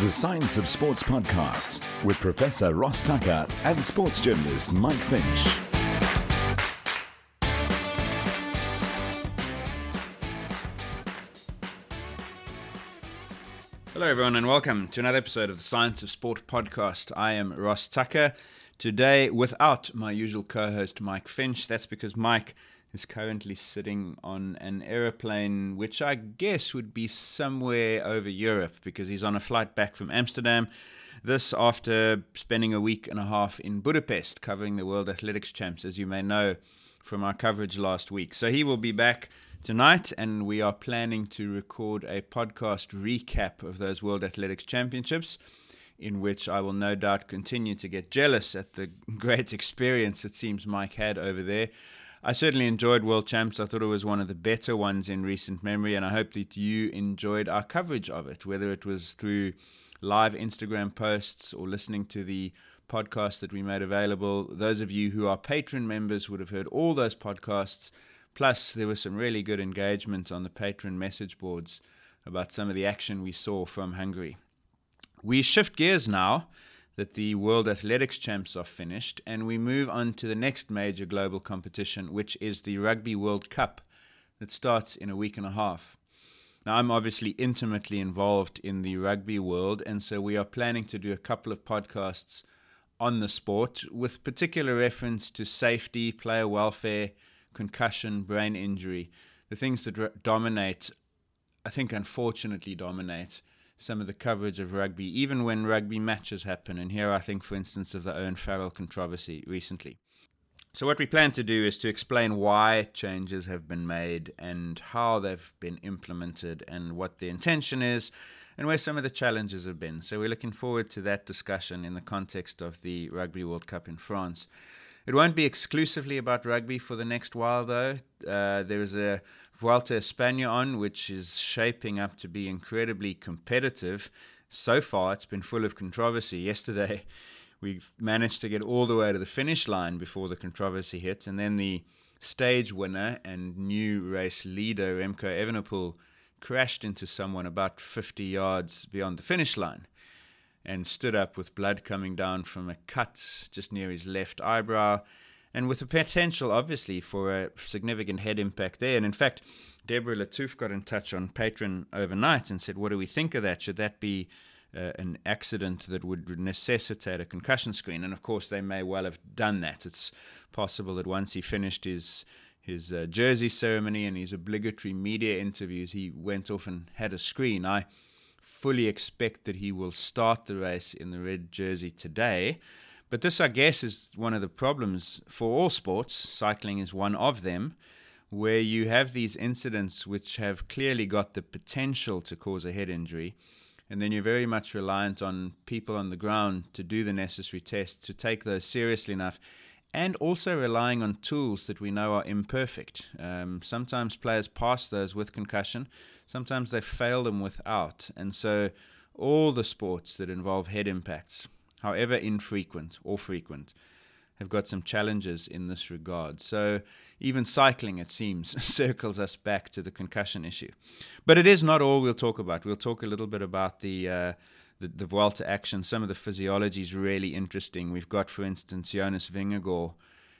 The Science of Sports podcast with Professor Ross Tucker and sports journalist Mike Finch. Hello, everyone, and welcome to another episode of the Science of Sport podcast. I am Ross Tucker. Today, without my usual co host, Mike Finch. That's because Mike is currently sitting on an aeroplane, which I guess would be somewhere over Europe because he's on a flight back from Amsterdam. This after spending a week and a half in Budapest covering the World Athletics Champs, as you may know from our coverage last week. So he will be back tonight, and we are planning to record a podcast recap of those World Athletics Championships, in which I will no doubt continue to get jealous at the great experience it seems Mike had over there. I certainly enjoyed World Champs. I thought it was one of the better ones in recent memory, and I hope that you enjoyed our coverage of it, whether it was through live Instagram posts or listening to the podcast that we made available. Those of you who are Patreon members would have heard all those podcasts Plus, there was some really good engagement on the Patreon message boards about some of the action we saw from Hungary. We shift gears now that the World Athletics Champs are finished, and we move on to the next major global competition, which is the Rugby World Cup that starts in a week and a half. Now, I'm obviously intimately involved in the rugby world, and so we are planning to do a couple of podcasts on the sport with particular reference to safety, player welfare, concussion, brain injury, the things that dominate, I think unfortunately dominate some of the coverage of rugby, even when rugby matches happen. And here I think, for instance, of the Owen Farrell controversy recently. So, what we plan to do is to explain why changes have been made and how they've been implemented and what the intention is and where some of the challenges have been. So, we're looking forward to that discussion in the context of the Rugby World Cup in France. It won't be exclusively about rugby for the next while, though. Uh, there's a Vuelta España on, which is shaping up to be incredibly competitive. So far, it's been full of controversy. Yesterday, we managed to get all the way to the finish line before the controversy hit, and then the stage winner and new race leader, Remco Evenepoel, crashed into someone about 50 yards beyond the finish line and stood up with blood coming down from a cut just near his left eyebrow, and with the potential, obviously, for a significant head impact there. And in fact, Deborah Latouf got in touch on Patreon overnight and said, What do we think of that? Should that be uh, an accident that would necessitate a concussion screen? And of course, they may well have done that. It's possible that once he finished his his uh, jersey ceremony and his obligatory media interviews, he went off and had a screen. I fully expect that he will start the race in the red jersey today. But this, I guess, is one of the problems for all sports. Cycling is one of them, where you have these incidents which have clearly got the potential to cause a head injury. And then you're very much reliant on people on the ground to do the necessary tests, to take those seriously enough, and also relying on tools that we know are imperfect. Um, sometimes players pass those with concussion, sometimes they fail them without. And so, all the sports that involve head impacts, however infrequent or frequent, have got some challenges in this regard. So, even cycling, it seems, circles us back to the concussion issue. But it is not all we'll talk about. We'll talk a little bit about the. Uh, the, the Vuelta action, some of the physiology is really interesting. We've got, for instance, Jonas Vingegaard,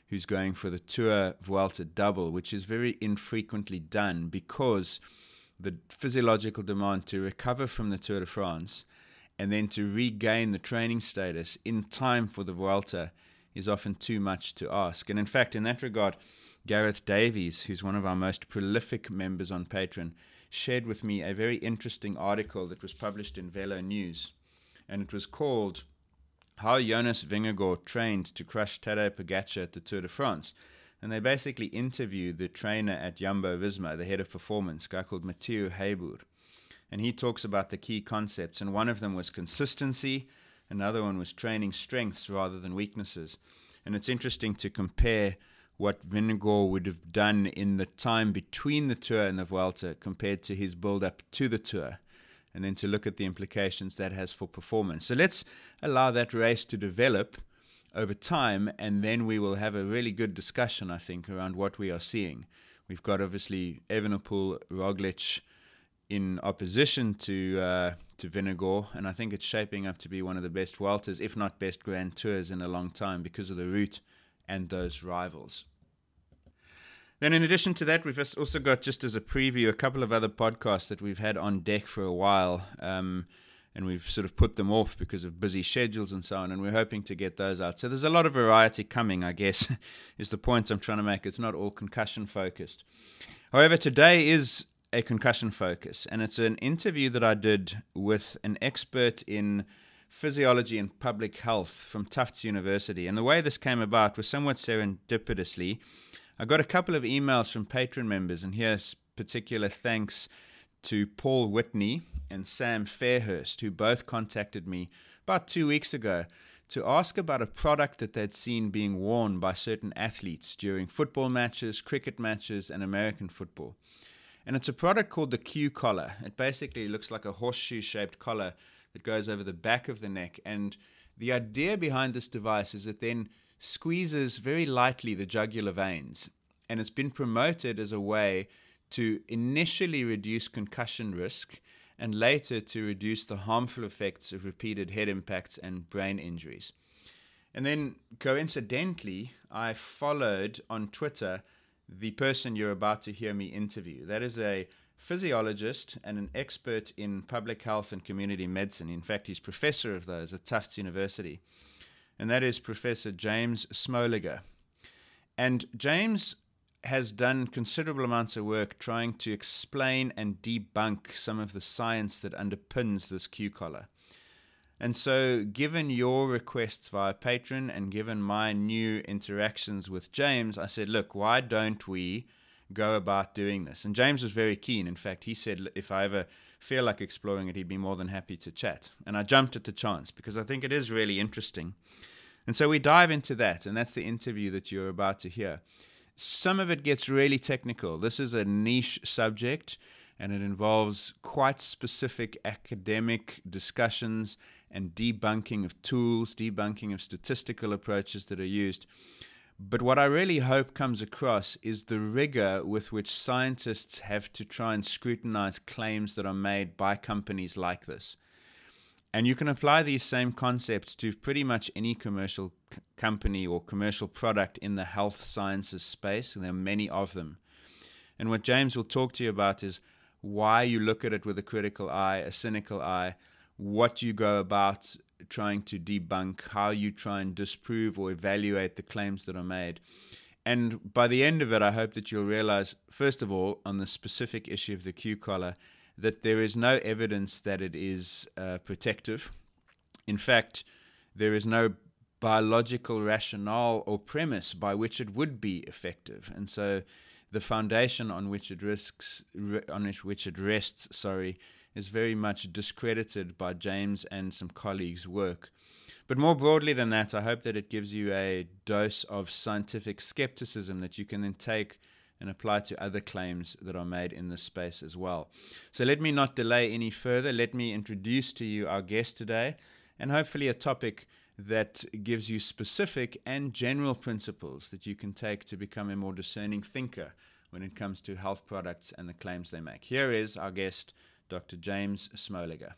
who's going for the Tour Vuelta double, which is very infrequently done because the physiological demand to recover from the Tour de France and then to regain the training status in time for the Vuelta is often too much to ask. And in fact, in that regard, Gareth Davies, who's one of our most prolific members on Patreon, shared with me a very interesting article that was published in Velo News. And it was called How Jonas Vingegaard Trained to Crush Tadej Pogacar at the Tour de France. and they basically interviewed the trainer at Jumbo Visma, the head of performance, a guy called Mathieu Heijboer. And he talks about the key concepts, and one of them was consistency, another one was training strengths rather than weaknesses. And it's interesting to compare what Vingegaard would have done in the time between the Tour and the Vuelta compared to his build up to the Tour, and then to look at the implications that has for performance. So let's allow that race to develop over time, and then we will have a really good discussion, I think, around what we are seeing. We've got obviously Evenepoel, Roglic in opposition to uh, to Vingegaard, and I think it's shaping up to be one of the best Vueltas, if not best Grand Tours in a long time, because of the route and those rivals. Then, in addition to that, we've also got, just as a preview, a couple of other podcasts that we've had on deck for a while. Um, and we've sort of put them off because of busy schedules and so on. And we're hoping to get those out. So there's a lot of variety coming, I guess, is the point I'm trying to make. It's not all concussion focused. However, today is a concussion focus, and it's an interview that I did with an expert in physiology and public health from Tufts University. And the way this came about was somewhat serendipitously. I got a couple of emails from Patreon members, and here's particular thanks to Paul Whitney and Sam Fairhurst, who both contacted me about two weeks ago to ask about a product that they'd seen being worn by certain athletes during football matches, cricket matches, and American football. And it's a product called the Q collar. It basically looks like a horseshoe shaped collar that goes over the back of the neck. And the idea behind this device is it then squeezes very lightly the jugular veins. And it's been promoted as a way to initially reduce concussion risk and later to reduce the harmful effects of repeated head impacts and brain injuries. And then coincidentally, I followed on Twitter the person you're about to hear me interview. That is a physiologist and an expert in public health and community medicine. In fact, he's professor of those at Tufts University. And that is Professor James Smoliga. And James has done considerable amounts of work trying to explain and debunk some of the science that underpins this Q collar. And so, given your requests via Patreon and given my new interactions with James, I said, look, why don't we go about doing this? And James was very keen. In fact, he said, if I ever feel like exploring it, he'd be more than happy to chat. And I jumped at the chance because I think it is really interesting. And so we dive into that, and that's the interview that you're about to hear. Some of it gets really technical. This is a niche subject and it involves quite specific academic discussions and debunking of tools, debunking of statistical approaches that are used. But what I really hope comes across is the rigor with which scientists have to try and scrutinize claims that are made by companies like this. And you can apply these same concepts to pretty much any commercial c- company or commercial product in the health sciences space, and there are many of them. And what James will talk to you about is why you look at it with a critical eye, a cynical eye, what you go about trying to debunk, how you try and disprove or evaluate the claims that are made. And by the end of it, I hope that you'll realize, first of all, on the specific issue of the Q collar, that there is no evidence that it is uh, protective. In fact, there is no biological rationale or premise by which it would be effective. And so the foundation on which it risks on which it rests, sorry, is very much discredited by James and some colleagues' work. But more broadly than that, I hope that it gives you a dose of scientific skepticism that you can then take and apply to other claims that are made in this space as well. So let me not delay any further. Let me introduce to you our guest today and hopefully a topic that gives you specific and general principles that you can take to become a more discerning thinker when it comes to health products and the claims they make. Here is our guest, Dr. James Smoliga.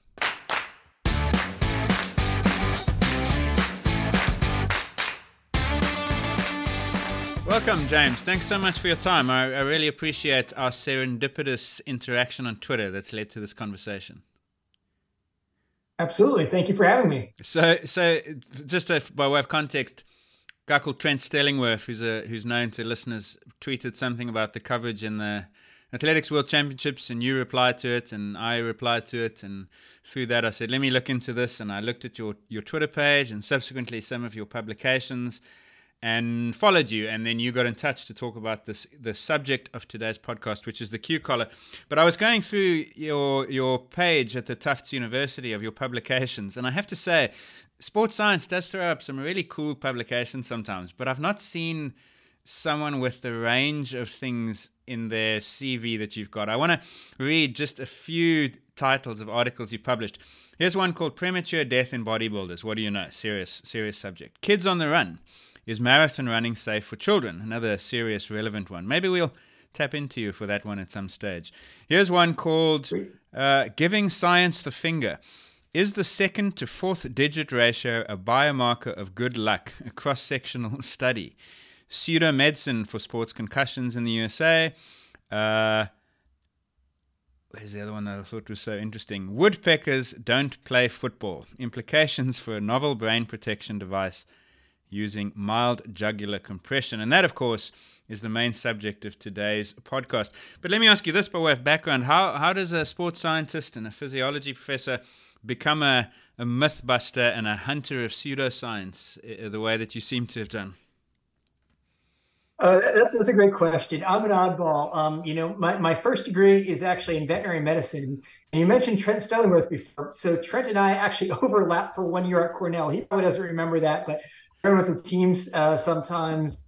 Welcome, James. Thanks so much for your time. I, I, really appreciate our serendipitous interaction on Twitter that's led to this conversation. Absolutely. Thank you for having me. So, so just a, by way of context, a guy called Trent Stellingwerff, who's a, who's known to listeners, tweeted something about the coverage in the Athletics World Championships, and you replied to it, and I replied to it, and through that I said, "Let me look into this." And I looked at your your Twitter page and subsequently some of your publications and followed you, and then you got in touch to talk about this the subject of today's podcast, which is the Q collar. But I was going through your your page at the Tufts University of your publications, and I have to say, sports science does throw up some really cool publications sometimes, but I've not seen someone with the range of things in their CV that you've got. I want to read just a few titles of articles you've published. Here's one called Premature Death in Bodybuilders. What do you know? Serious, serious subject. Kids on the Run. Is marathon running safe for children? Another serious, relevant one. Maybe we'll tap into you for that one at some stage. Here's one called uh, Giving Science the Finger. Is the second to fourth digit ratio a biomarker of good luck? A cross sectional study. Pseudo medicine for sports concussions in the USA. Uh, Where's the other one that I thought was so interesting? Woodpeckers don't play football. Implications for a novel brain protection device using mild jugular compression. And that, of course, is the main subject of today's podcast. But let me ask you this by way of background how, how does a sports scientist and a physiology professor become a, a mythbuster and a hunter of pseudoscience the way that you seem to have done? Uh, that's a great question. I'm an oddball. Um, you know, my, my first degree is actually in veterinary medicine. And you mentioned Trent Stellingwerff before. So Trent and I actually overlapped for one year at Cornell. He probably doesn't remember that, but with the teams uh, sometimes,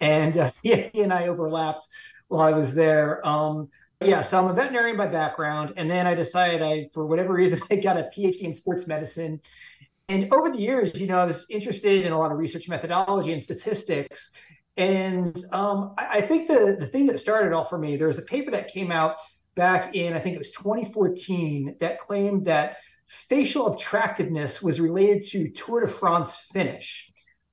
and uh, yeah, he and I overlapped while I was there. Um, yeah, so I'm a veterinarian by background, and then I decided I, for whatever reason, I got a PhD in sports medicine. And over the years, you know, I was interested in a lot of research methodology and statistics. And um, I, I think the the thing that started all for me, there was a paper that came out back in I think it was 2014 that claimed that facial attractiveness was related to Tour de France finish.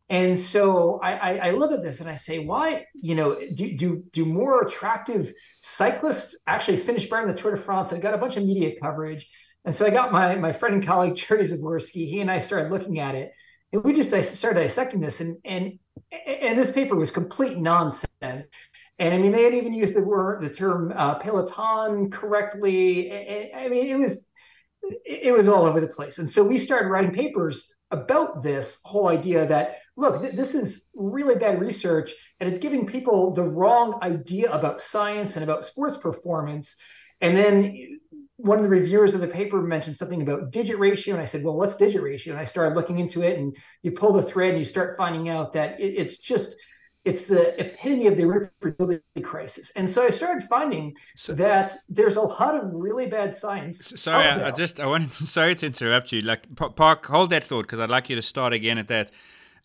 And so I, I, I, look at this and I say, why, you know, do, do, do more attractive cyclists actually finish better in the Tour de France? I got a bunch of media coverage. And so I got my, my friend and colleague, Jerry Zavorsky, he and I started looking at it. And we just started dissecting this. And, and, and this paper was complete nonsense. And I mean, they had even used the word, the term uh, peloton correctly. And, I mean, it was, it was all over the place. And so we started writing papers about this whole idea that look th- this is really bad research and it's giving people the wrong idea about science and about sports performance and then one of the reviewers of the paper mentioned something about digit ratio and i said well what's digit ratio and i started looking into it and you pull the thread and you start finding out that it, it's just it's the epitome of the reproducibility crisis. And so I started finding so, that there's a lot of really bad science. Sorry, I, I, just I wanted to, sorry to interrupt you. Like Park, hold that thought because I'd like you to start again at that.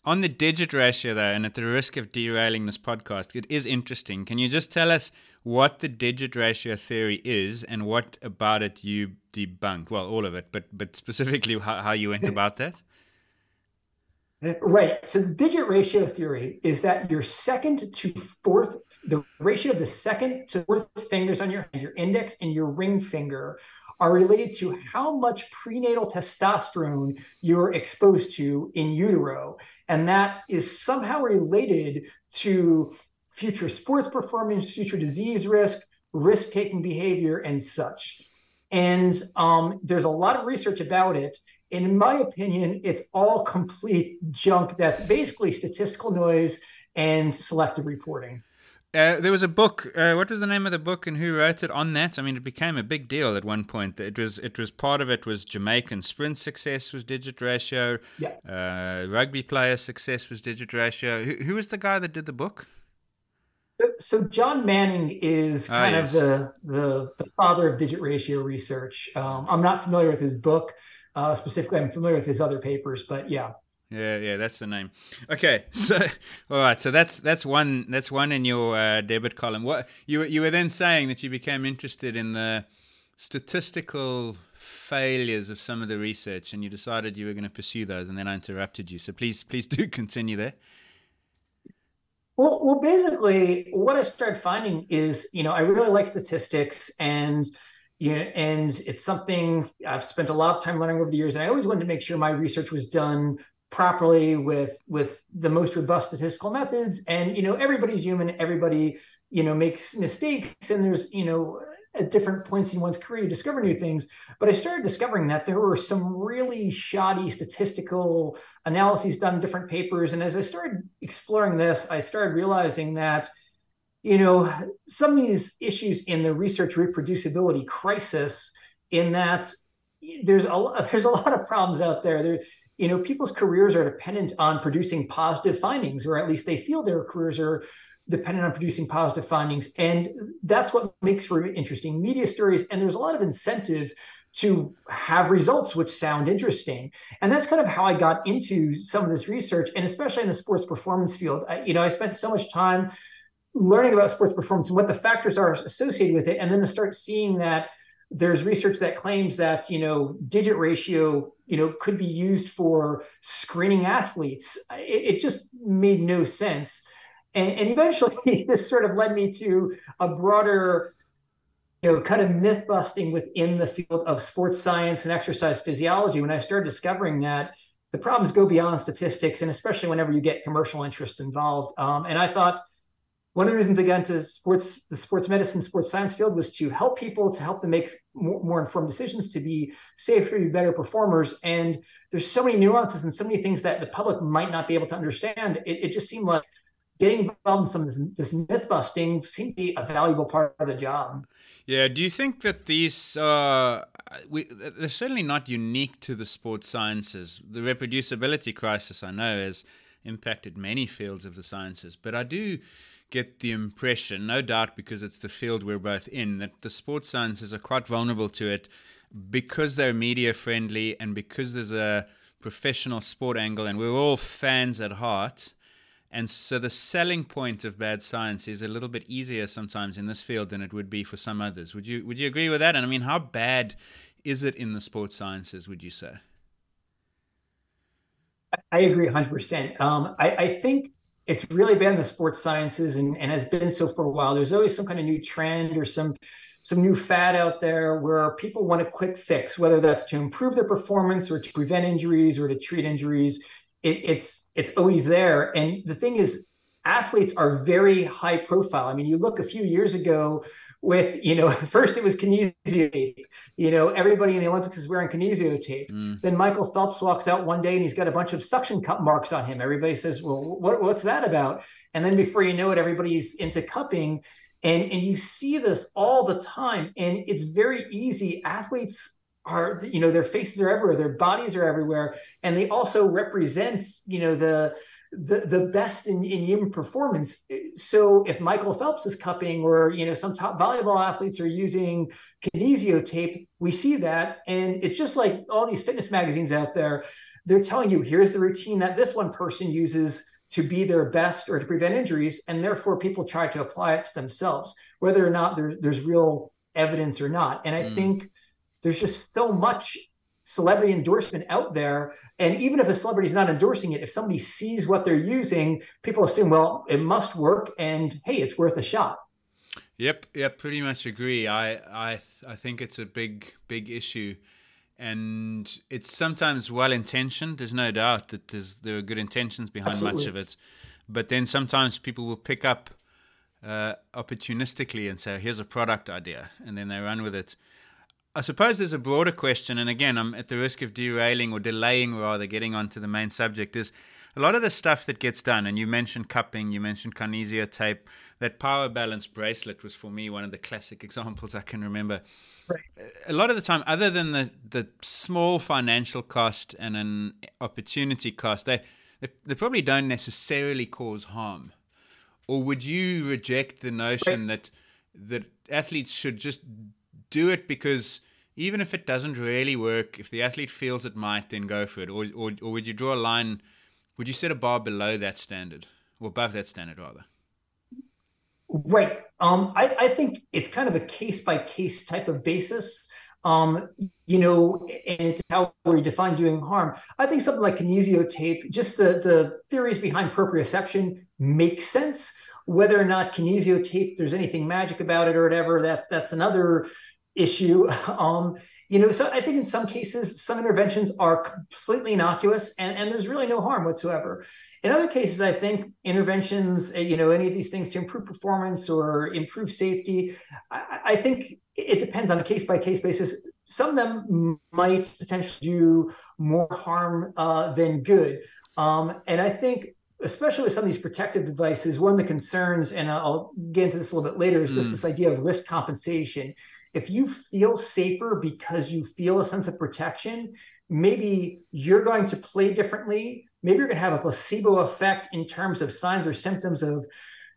On the digit ratio, though, and at the risk of derailing this podcast, it is interesting. Can you just tell us what the digit ratio theory is and what about it you debunked? Well, all of it, but but specifically how, how you went about that. Right. So digit ratio theory is that your second to fourth, the ratio of the second to fourth fingers on your hand, your index and your ring finger, are related to how much prenatal testosterone you're exposed to in utero. And that is somehow related to future sports performance, future disease risk, risk taking behavior, and such. And um, there's a lot of research about it And in my opinion, it's all complete junk that's basically statistical noise and selective reporting. Uh, there was a book. Uh, what was the name of the book, and who wrote it on that? I mean, it became a big deal at one point. It was. It was part of it was Jamaican sprint success was digit ratio. Yeah. Uh, rugby player success was digit ratio. Who, who was the guy that did the book? So, John Manning is ah, kind yes. of the, the, the father of digit ratio research. Um, I'm not familiar with his book. Uh, specifically, I'm familiar with his other papers, but yeah. Yeah, yeah, that's the name. Okay, so all right, so that's that's one that's one in your uh, debit column. What you you were then saying that you became interested in the statistical failures of some of the research, and you decided you were going to pursue those, and then I interrupted you. So please, please do continue there. Well, well, basically, what I started finding is, you know, I really like statistics, and you know, and it's something I've spent a lot of time learning over the years. And I always wanted to make sure my research was done properly with with the most robust statistical methods. And you know, everybody's human. Everybody, you know, makes mistakes, and there's you know at different points in one's career, you discover new things. But I started discovering that there were some really shoddy statistical analyses done in different papers. And as I started exploring this, I started realizing that, you know, some of these issues in the research reproducibility crisis, in that there's a there's a lot of problems out there. There, you know, people's careers are dependent on producing positive findings, or at least they feel their careers are dependent on producing positive findings. And that's what makes for interesting media stories. And there's a lot of incentive to have results which sound interesting. And that's kind of how I got into some of this research, and especially in the sports performance field. I, you know, I spent so much time learning about sports performance and what the factors are associated with it, and then to start seeing that there's research that claims that you know digit ratio you know could be used for screening athletes. It, it just made no sense. And, and eventually, this sort of led me to a broader you know, kind of myth busting within the field of sports science and exercise physiology when I started discovering that the problems go beyond statistics, and especially whenever you get commercial interest involved. Um, and I thought one of the reasons again to sports the sports medicine sports science field was to help people to help them make more, more, informed decisions to be safer be better performers and there's so many nuances and so many things that the public might not be able to understand it, it just seemed like getting involved in some of this, this myth busting seemed to be a valuable part of the job yeah, do you think that these are we, they're certainly not unique to the sports sciences? The reproducibility crisis, I know, has impacted many fields of the sciences, but I do get the impression, no doubt because it's the field we're both in, that the sports sciences are quite vulnerable to it because they're media friendly and because there's a professional sport angle and we're all fans at heart and so the selling point of bad science is a little bit easier sometimes in this field than it would be for some others. Would you would you agree with that? And I mean, how bad is it in the sports sciences? Would you say? I agree 100%. Um, I, I think it's really in the sports sciences and, and has been so for a while. There's always some kind of new trend or some some new fad out there where people want a quick fix, whether that's to improve their performance or to prevent injuries or to treat injuries it, it's it's always there. And the thing is, athletes are very high profile. I mean, you look a few years ago with, you know, first it was kinesio tape. You know, everybody in the Olympics is wearing kinesio tape. Mm. Then Michael Phelps walks out one day and he's got a bunch of suction cup marks on him. Everybody says, well, what, what's that about? And then before you know it, everybody's into cupping. And, and you see this all the time. And it's very easy. Athletes are you know their faces are everywhere their bodies are everywhere and they also represent you know the the, the best in, in human performance so if michael phelps is cupping or you know some top volleyball athletes are using kinesio tape we see that and it's just like all these fitness magazines out there they're telling you here's the routine that this one person uses to be their best or to prevent injuries and therefore people try to apply it to themselves whether or not there, there's real evidence or not and i mm. think there's just so much celebrity endorsement out there. And even if a celebrity is not endorsing it, if somebody sees what they're using, people assume, well, it must work, and hey, it's worth a shot. Yep, yep, pretty much agree. I, I, I think it's a big, big issue, and it's sometimes well intentioned. There's no doubt that there's there are good intentions behind Absolutely. much of it, but then sometimes people will pick up uh, opportunistically and say, "Here's a product idea," and then they run with it. I suppose there's a broader question, and again, I'm at the risk of derailing or delaying rather getting onto the main subject. Is a lot of the stuff that gets done, and you mentioned cupping, you mentioned kinesio tape, that power balance bracelet was for me one of the classic examples I can remember. Right. A lot of the time, other than the, the small financial cost and an opportunity cost, they, they, they probably don't necessarily cause harm. Or would you reject the notion right. that that athletes should just do it because even if it doesn't really work, if the athlete feels it might, then go for it. Or, or, or would you draw a line? Would you set a bar below that standard or above that standard, rather? Right. Um, I, I think it's kind of a case by case type of basis. Um, you know, and it's how we define doing harm. I think something like kinesio tape, just the the theories behind proprioception make sense. Whether or not kinesio tape, there's anything magic about it or whatever, that's that's another issue. Um, you know, so I think in some cases, some interventions are completely innocuous and, and there's really no harm whatsoever. In other cases, I think interventions, eh, you know, any of these things to improve performance or improve safety, I, I think it depends on a case by case basis. Some of them might potentially do more harm uh, than good. Um, and I think, especially with some of these protective devices, one of the concerns, and I'll get into this a little bit later, is just mm. this idea of risk compensation. If you feel safer because you feel a sense of protection, maybe you're going to play differently. Maybe you're going to have a placebo effect in terms of signs or symptoms of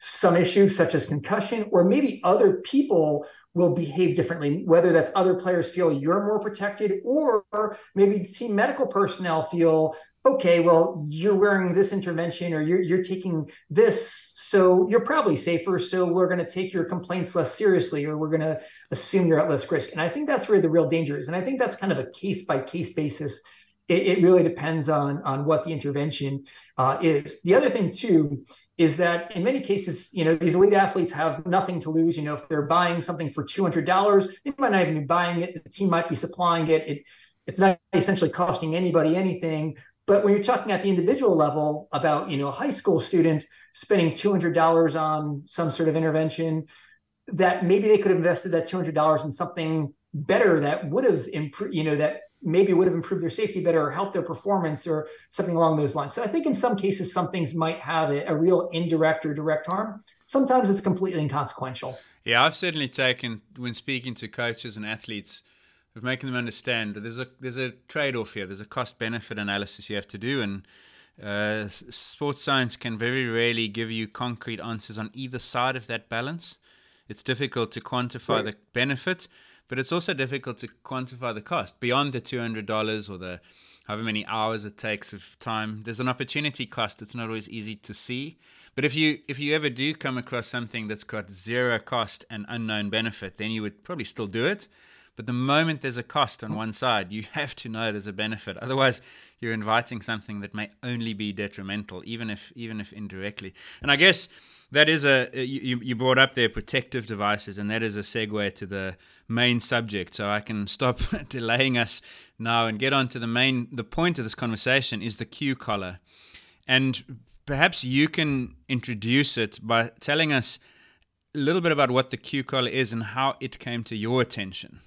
some issue, such as concussion, or maybe other people will behave differently, whether that's other players feel you're more protected, or maybe team medical personnel feel, okay, well, you're wearing this intervention or you're, you're taking this, so you're probably safer. So we're going to take your complaints less seriously, or we're going to assume you're at less risk. And I think that's where the real danger is. And I think that's kind of a case by case basis. It, it, really depends on on what the intervention uh, is. The other thing too is that in many cases, you know, these elite athletes have nothing to lose. You know, if they're buying something for two hundred dollars, they might not even be buying it. The team might be supplying it. it. It's not essentially costing anybody anything. But when you're talking at the individual level about, you know, a high school student spending two hundred dollars on some sort of intervention, that maybe they could have invested that two hundred dollars in something better that would have improved, you know, that maybe would have improved their safety better or helped their performance or something along those lines. So I think in some cases, some things might have a, a real indirect or direct harm. Sometimes it's completely inconsequential. Yeah, I've certainly taken when speaking to coaches and athletes of making them understand there's a there's a trade-off here. There's a cost-benefit analysis you have to do, and uh, sports science can very rarely give you concrete answers on either side of that balance. It's difficult to quantify right. the benefit, but it's also difficult to quantify the cost beyond the $200 or the however many hours it takes of time. There's an opportunity cost that's not always easy to see. But if you if you ever do come across something that's got zero cost and unknown benefit, then you would probably still do it. But the moment there's a cost on one side, you have to know there's a benefit. Otherwise, you're inviting something that may only be detrimental, even if even if indirectly. And I guess that is a uh, you, you brought up there protective devices, and that is a segue to the main subject. So I can stop delaying us now and get on to the main. The point of this conversation is the Q collar, and perhaps you can introduce it by telling us a little bit about what the Q collar is and how it came to your attention.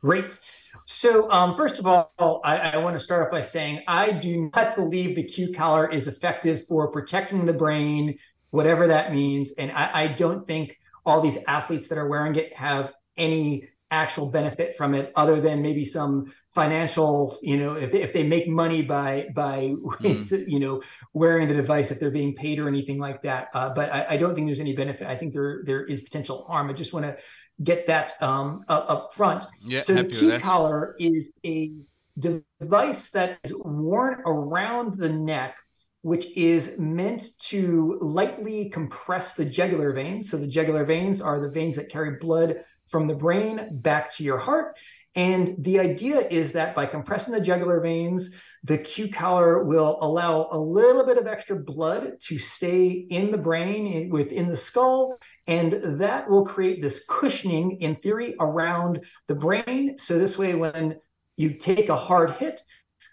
Great. So, um, first of all, I, I, want to start off by saying I do not believe the Q collar is effective for protecting the brain, whatever that means. And I, I don't think all these athletes that are wearing it have any actual benefit from it other than maybe some financial you know if they, if they make money by by mm. you know wearing the device if they're being paid or anything like that uh, but I, I, don't think there's any benefit i think there there is potential harm i just want to get that um, up, up front. Yeah, so the Q collar is a device that is worn around the neck, which is meant to lightly compress the jugular veins. So the jugular veins are the veins that carry blood from the brain back to your heart. And the idea is that by compressing the jugular veins, the Q collar will allow a little bit of extra blood to stay in the brain, within the skull, and that will create this cushioning, in theory, around the brain. So this way, when you take a hard hit,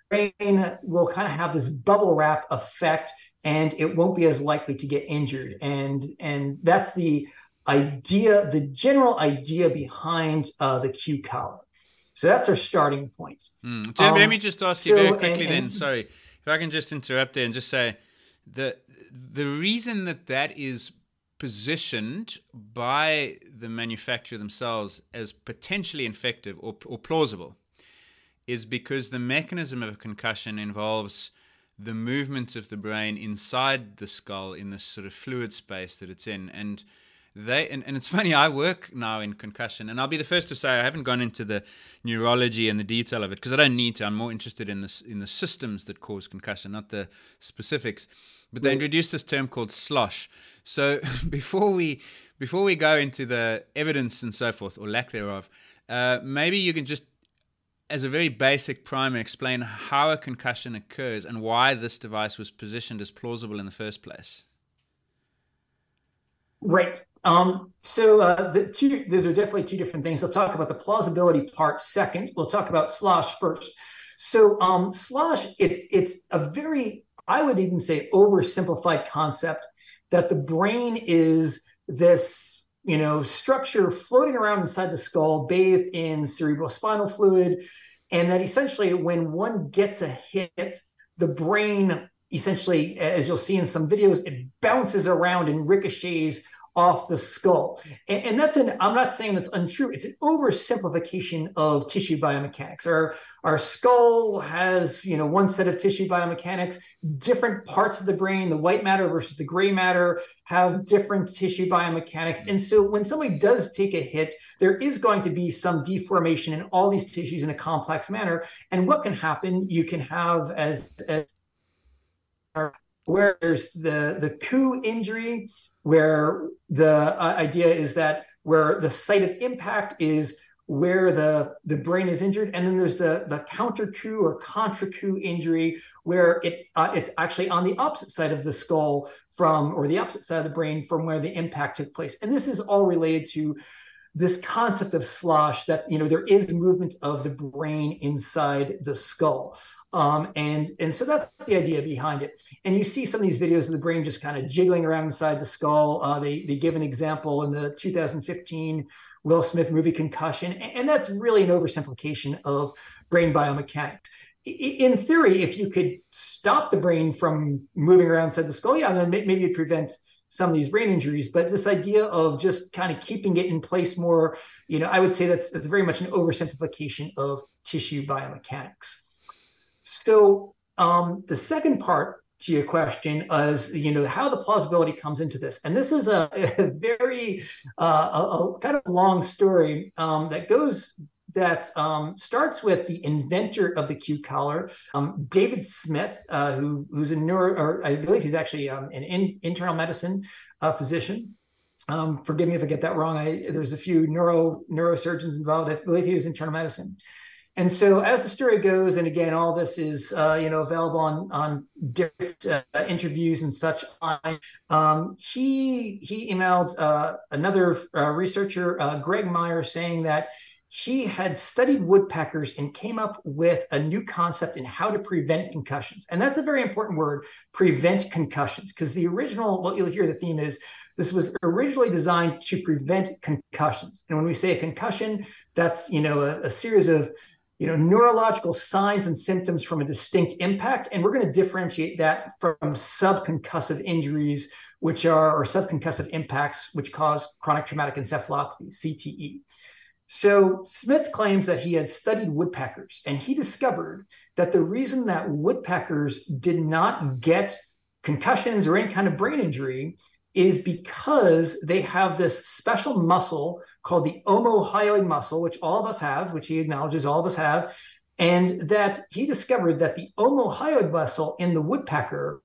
brain will kind of have this bubble wrap effect, and it won't be as likely to get injured. And and that's the idea, the general idea behind uh, the Q collar. So that's our starting point. Mm. Um, let me just ask you so, very quickly and, and then. Sorry, if I can just interrupt there and just say the the reason that that is positioned by the manufacturer themselves as potentially infective or, or plausible is because the mechanism of a concussion involves the movement of the brain inside the skull in this sort of fluid space that it's in and they and, and it's funny i work now in concussion and i'll be the first to say i haven't gone into the neurology and the detail of it because i don't need to. I'm more interested in this in the systems that cause concussion not the specifics. But they introduced this term called slosh. So before we before we go into the evidence and so forth or lack thereof uh, maybe you can just as a very basic primer explain how a concussion occurs and why this device was positioned as plausible in the first place. Right. Um, so uh, the two, those are definitely two different things. I'll talk about the plausibility part second. We'll talk about slosh first. So um, slosh, it's it's a very, I would even say, oversimplified concept that the brain is this you know, structure floating around inside the skull, bathed in cerebrospinal fluid, and that essentially when one gets a hit, the brain essentially, as you'll see in some videos, it bounces around and ricochets off the skull. And, and, that's an, I'm not saying that's untrue, it's an oversimplification of tissue biomechanics. Our, our skull has, you know, one set of tissue biomechanics, different parts of the brain, the white matter versus the gray matter have different tissue biomechanics. And so when somebody does take a hit, there is going to be some deformation in all these tissues in a complex manner. And what can happen, you can have as, as where there's the the coup injury, where the uh, idea is that where the site of impact is where the the brain is injured, and then there's the the counter coup or contra coup injury, where it uh, it's actually on the opposite side of the skull from or the opposite side of the brain from where the impact took place, and this is all related to this concept of slosh that you know there is movement of the brain inside the skull um, and and so that's the idea behind it. And you see some of these videos of the brain just kind of jiggling around inside the skull. Uh, they they give an example in the 2015 will smith movie concussion and that's really an oversimplification of brain biomechanics. In theory if you could stop the brain from moving around inside the skull yeah then maybe it prevent some of these brain injuries. But this idea of just kind of keeping it in place more you know i would say that's that's very much an oversimplification of tissue biomechanics so um, the second part to your question is you know how the plausibility comes into this and this is a, a very uh, a, a, kind of long story um, that goes that um, starts with the inventor of the Q collar, um, David Smith, uh, who, who's a neuro, or I believe he's actually um, an in, internal medicine uh, physician. Um, forgive me if I get that wrong. I, there's a few neuro neurosurgeons involved. I believe he was internal medicine. And so, as the story goes, and again, all this is uh, you know available on on different uh, interviews and such. Um, he he emailed uh, another uh, researcher, uh, Greg Myer, saying that he had studied woodpeckers and came up with a new concept in how to prevent concussions. And that's a very important word, prevent concussions, because the original, what you'll hear the theme is this was originally designed to prevent concussions. And when we say a concussion, that's, you know, a, a series of you know, neurological signs and symptoms from a distinct impact. And we're going to differentiate that from subconcussive injuries, which are, or subconcussive impacts, which cause chronic traumatic encephalopathy, CTE. So Smith claims that he had studied woodpeckers and he discovered that the reason that woodpeckers did not get concussions or any kind of brain injury is because they have this special muscle called the omohyoid muscle, which all of us have, which he acknowledges all of us have, and that he discovered that the omohyoid muscle in the woodpecker,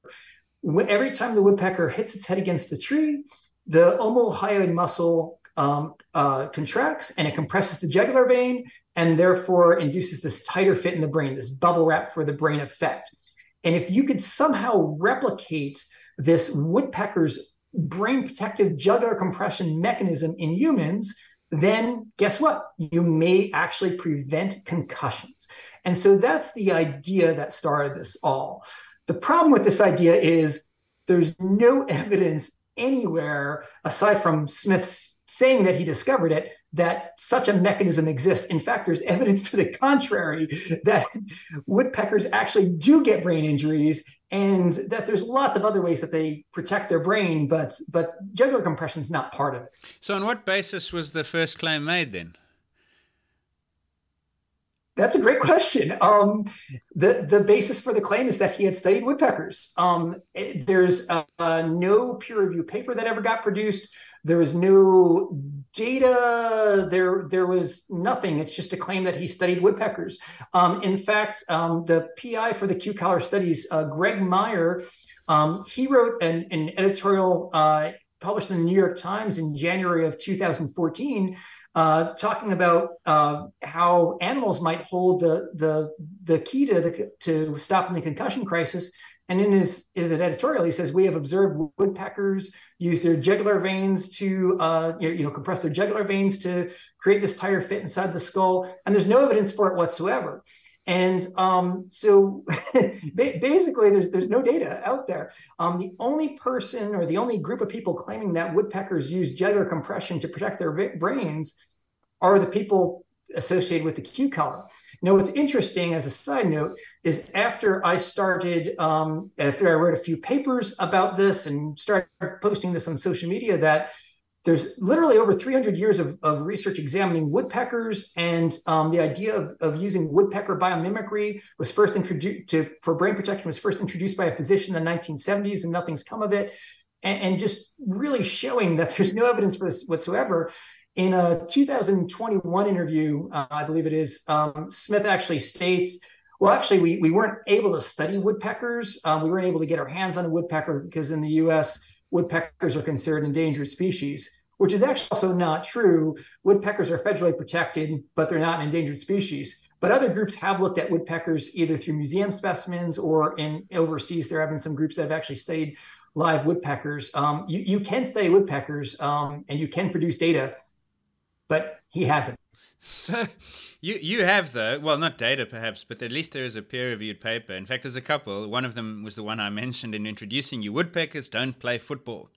every time the woodpecker hits its head against the tree, the omohyoid muscle um, uh, contracts and it compresses the jugular vein and therefore induces this tighter fit in the brain, this bubble wrap for the brain effect. And if you could somehow replicate this woodpecker's brain protective jugular compression mechanism in humans, then guess what? You may actually prevent concussions. And so that's the idea that started this all. The problem with this idea is there's no evidence anywhere aside from Smith's saying that he discovered it that such a mechanism exists. In fact, there's evidence to the contrary that woodpeckers actually do get brain injuries and that there's lots of other ways that they protect their brain, but but jugular compression is not part of it. So on what basis was the first claim made then? That's a great question. Um, the the basis for the claim is that he had studied woodpeckers. Um, it, there's uh, uh, no peer review paper that ever got produced. There was no data. There, there was nothing. It's just a claim that he studied woodpeckers. Um, in fact, um, the PI for the Q collar studies, uh, Greg Myer, um, he wrote an, an editorial uh, published in the New York Times in January of 2014 uh, talking about uh, how animals might hold the the the key to the to stopping the concussion crisis and in his, his editorial, he says, we have observed woodpeckers use their jugular veins to, uh, you know, compress their jugular veins to create this tire fit inside the skull. And there's no evidence for it whatsoever. And um, so basically, there's there's no data out there. Um, the only person or the only group of people claiming that woodpeckers use jugular compression to protect their brains are the people associated with the Q collar. Now, what's interesting as a side note is after I started, um, after I wrote a few papers about this and started posting this on social media, that there's literally over 300 years of, of research examining woodpeckers and um, the idea of, of using woodpecker biomimicry was first introduced to for brain protection was first introduced by a physician in the 1970s and nothing's come of it and, and just really showing that there's no evidence for this whatsoever in a 2021 interview, uh, I believe it is, um, Smith actually states, well, actually, we, we weren't able to study woodpeckers. Um, we weren't able to get our hands on a woodpecker because in the US, woodpeckers are considered endangered species, which is actually also not true. Woodpeckers are federally protected, but they're not an endangered species. But other groups have looked at woodpeckers either through museum specimens or in overseas. There have been some groups that have actually studied live woodpeckers. Um, you, you can study woodpeckers um, and you can produce data but he hasn't. So you you have though, well not data perhaps, but at least there is a peer reviewed paper. In fact there's a couple. One of them was the one I mentioned in introducing you. Woodpeckers don't play football.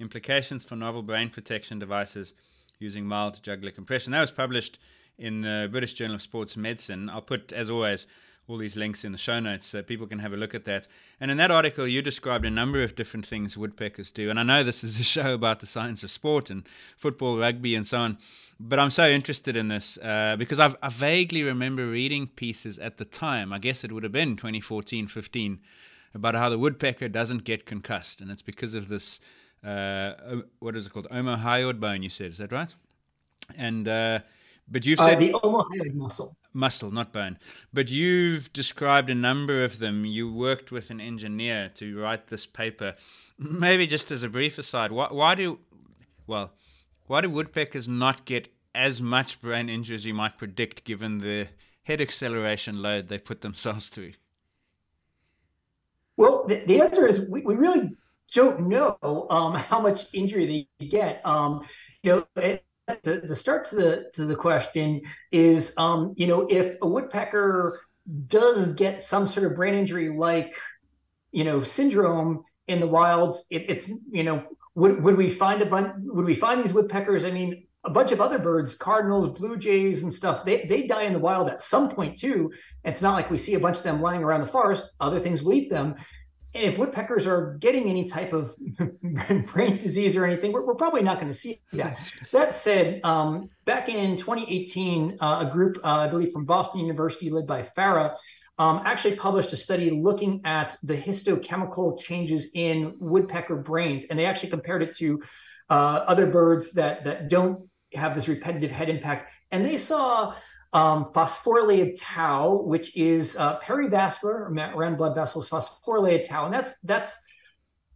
Implications for novel brain protection devices using mild jugular compression. That was published in the British Journal of Sports Medicine. I'll put as always all these links in the show notes so people can have a look at that. And in that article, you described a number of different things woodpeckers do. And I know this is a show about the science of sport and football, rugby, and so on. But I'm so interested in this uh, because I've, I vaguely remember reading pieces at the time, I guess it would have been 2014 15, about how the woodpecker doesn't get concussed. And it's because of this, uh, what is it called? Omohyoid bone, you said. Is that right? And, uh, but you've uh, said. the omohyoid muscle muscle, not bone. But you've described a number of them. You worked with an engineer to write this paper. Maybe just as a brief aside, why, why do, well, why do woodpeckers not get as much brain injury as you might predict given the head acceleration load they put themselves through? Well, the, the answer is we, we really don't know um, how much injury they get. Um, you know, the, the start to the to the question is, um, you know, if a woodpecker does get some sort of brain injury, like, you know, syndrome in the wilds, it, it's, you know, would would we find a bunch? Would we find these woodpeckers? I mean, a bunch of other birds, cardinals, blue jays, and stuff, they, they die in the wild at some point too. It's not like we see a bunch of them lying around the forest. Other things will eat them if woodpeckers are getting any type of brain disease or anything, we're, we're probably not going to see that. that said, um, back in 2018, uh, a group, uh, I believe from Boston University, led by Farah, um, actually published a study looking at the histochemical changes in woodpecker brains, and they actually compared it to uh, other birds that that don't have this repetitive head impact, and they saw um, phosphorylated tau, which is uh, perivascular or around blood vessels, phosphorylated tau, and that's that's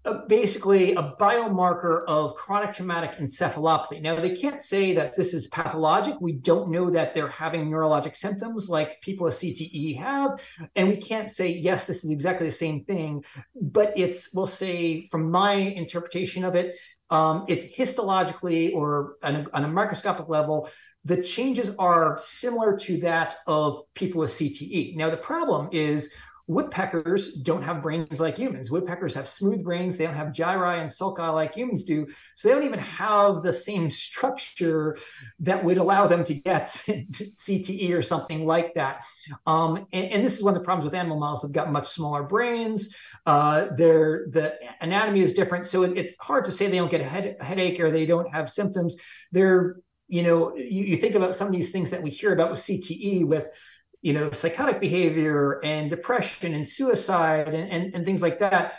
a, basically a biomarker of chronic traumatic encephalopathy. Now they can't say that this is pathologic. We don't know that they're having neurologic symptoms like people with CTE have, and we can't say yes, this is exactly the same thing. But it's we'll say from my interpretation of it, um, it's histologically or on a, on a microscopic level the changes are similar to that of people with CTE. Now, the problem is woodpeckers don't have brains like humans. Woodpeckers have smooth brains. They don't have gyri and sulci like humans do. So they don't even have the same structure that would allow them to get CTE or something like that. Um, and, and, this is one of the problems with animal models. They've got much smaller brains. Uh, their the anatomy is different. So it, it's hard to say they don't get a, head, a headache or they don't have symptoms. They're you know, you, you think about some of these things that we hear about with CTE, with you know, psychotic behavior and depression and suicide and, and, and things like that.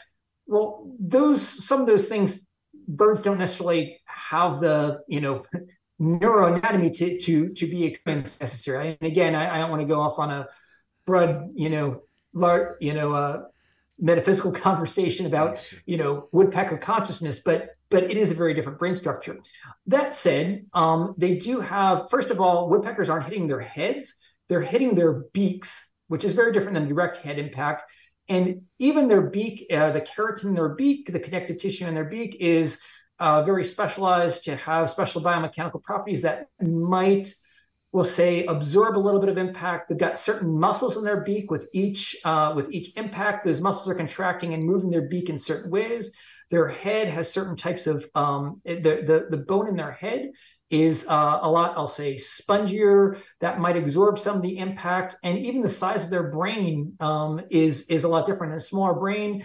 Well, those some of those things, birds don't necessarily have the you know neuroanatomy to to to be necessary. And again, I, I don't want to go off on a broad you know large you know uh, metaphysical conversation about you know woodpecker consciousness, but but it is a very different brain structure. That said, um, they do have, first of all, woodpeckers aren't hitting their heads, they're hitting their beaks, which is very different than direct head impact. And even their beak, uh, the keratin in their beak, the connective tissue in their beak is uh, very specialized to have special biomechanical properties that might will say absorb a little bit of impact. They've got certain muscles in their beak with each uh, with each impact. Those muscles are contracting and moving their beak in certain ways. Their head has certain types of um, the, the the bone in their head is uh, a lot, I'll say, spongier that might absorb some of the impact, and even the size of their brain um, is is a lot different. In a smaller brain,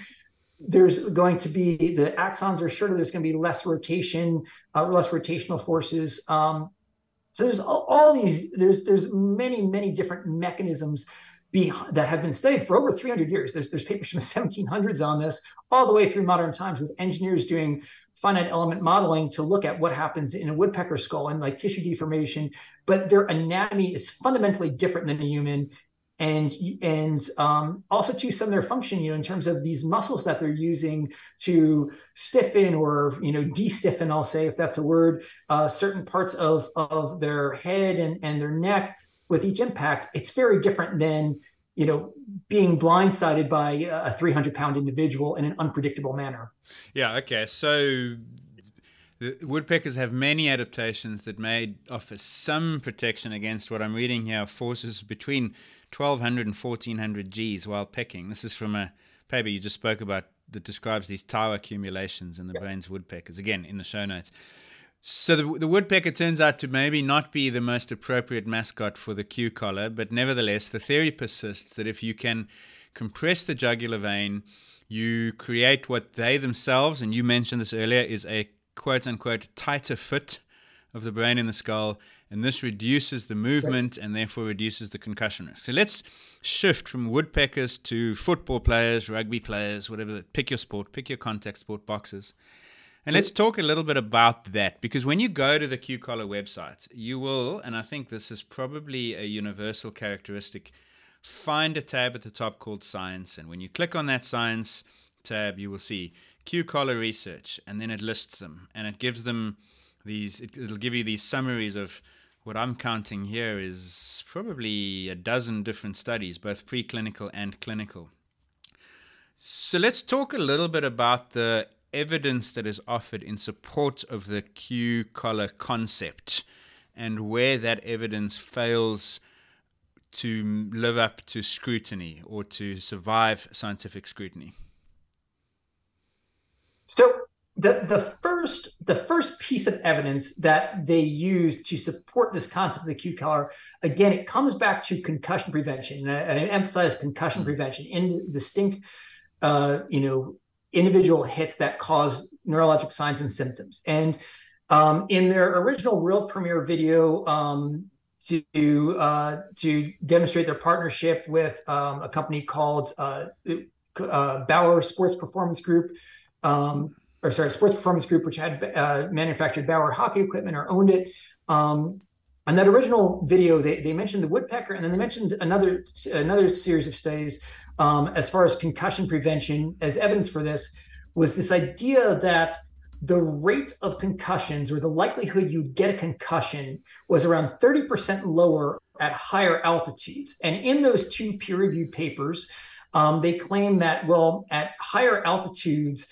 there's going to be the axons are shorter. There's going to be less rotation, uh, less rotational forces. Um, so there's all, all, these. There's there's many many different mechanisms be, that have been studied for over 300 years. There's there's papers from the 1700s on this, all the way through modern times, with engineers doing finite element modeling to look at what happens in a woodpecker skull and like tissue deformation. But their anatomy is fundamentally different than a human, and and um, also to some of their function, you know, in terms of these muscles that they're using to stiffen or you know de-stiffen, I'll say if that's a word, uh, certain parts of of their head and and their neck with each impact. It's very different than you know being blindsided by a 300 pound individual in an unpredictable manner. Yeah. Okay. So the woodpeckers have many adaptations that may offer some protection against what I'm reading here forces between 1200 and 1400 Gs while pecking. This is from a paper you just spoke about that describes these tau accumulations in the brains of woodpeckers. Again, in the show notes. So the, the woodpecker turns out to maybe not be the most appropriate mascot for the Q collar, but nevertheless, the theory persists that if you can compress the jugular vein, you create what they themselves, and you mentioned this earlier, is a quote unquote tighter fit of the brain in the skull, and this reduces the movement and therefore reduces the concussion risk. So let's shift from woodpeckers to football players, rugby players, whatever. Pick your sport, pick your contact sport, boxers. And let's talk a little bit about that because when you go to the Q website, you will, and I think this is probably a universal characteristic, find a tab at the top called Science. And when you click on that Science tab, you will see Q Research, and then it lists them and it gives them these, it, it'll give you these summaries of what I'm counting here is probably a dozen different studies, both preclinical and clinical. So let's talk a little bit about the evidence that is offered in support of the Q collar concept and where that evidence fails to live up to scrutiny or to survive scientific scrutiny? So the the first the first piece of evidence that they use to support this concept of the Q collar, again, it comes back to concussion prevention. And I, I emphasize concussion prevention in distinct, uh, you know, individual hits that cause neurologic signs and symptoms. And um, in their original world premiere video um, to uh, to demonstrate their partnership with um, a company called uh, uh, Bauer Sports Performance Group, um, or sorry, Sports Performance Group, which had uh, manufactured Bauer hockey equipment or owned it. Um, on that original video, they, they mentioned the woodpecker, and then they mentioned another another series of studies um, as far as concussion prevention as evidence for this was this idea that the rate of concussions or the likelihood you'd get a concussion was around 30% lower at higher altitudes. And in those two peer reviewed papers, um, they claim that, well, at higher altitudes,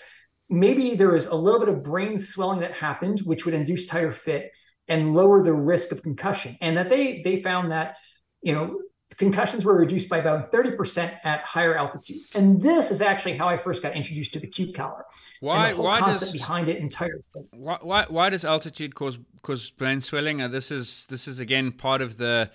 maybe there was a little bit of brain swelling that happened, which would induce tighter fit and lower the risk of concussion. And that they they found that, you know, concussions were reduced by about 30% at higher altitudes. And this is actually how I first got introduced to the Q collar. Why, why does behind it entirely. Why, why, why does altitude cause cause brain swelling? And this is this is again part of the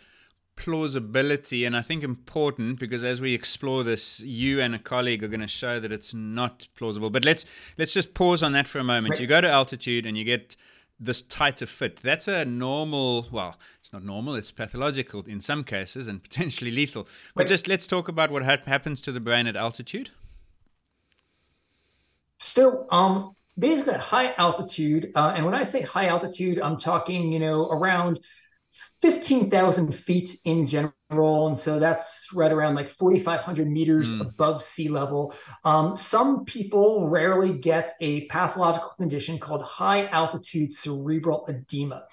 plausibility and I think important because as we explore this, you and a colleague are going to show that it's not plausible. But let's let's just pause on that for a moment. Right. You go to altitude and you get this tighter fit. That's a normal, well, it's not normal, it's pathological in some cases and potentially lethal. But just let's talk about what ha- happens to the brain at altitude. So, um, basically at high altitude, uh, and when I say high altitude, I'm talking, you know, around 15,000 feet in general. And so that's right around like 4,500 meters mm. above sea level. Um, some people rarely get a pathological condition called high altitude cerebral edema.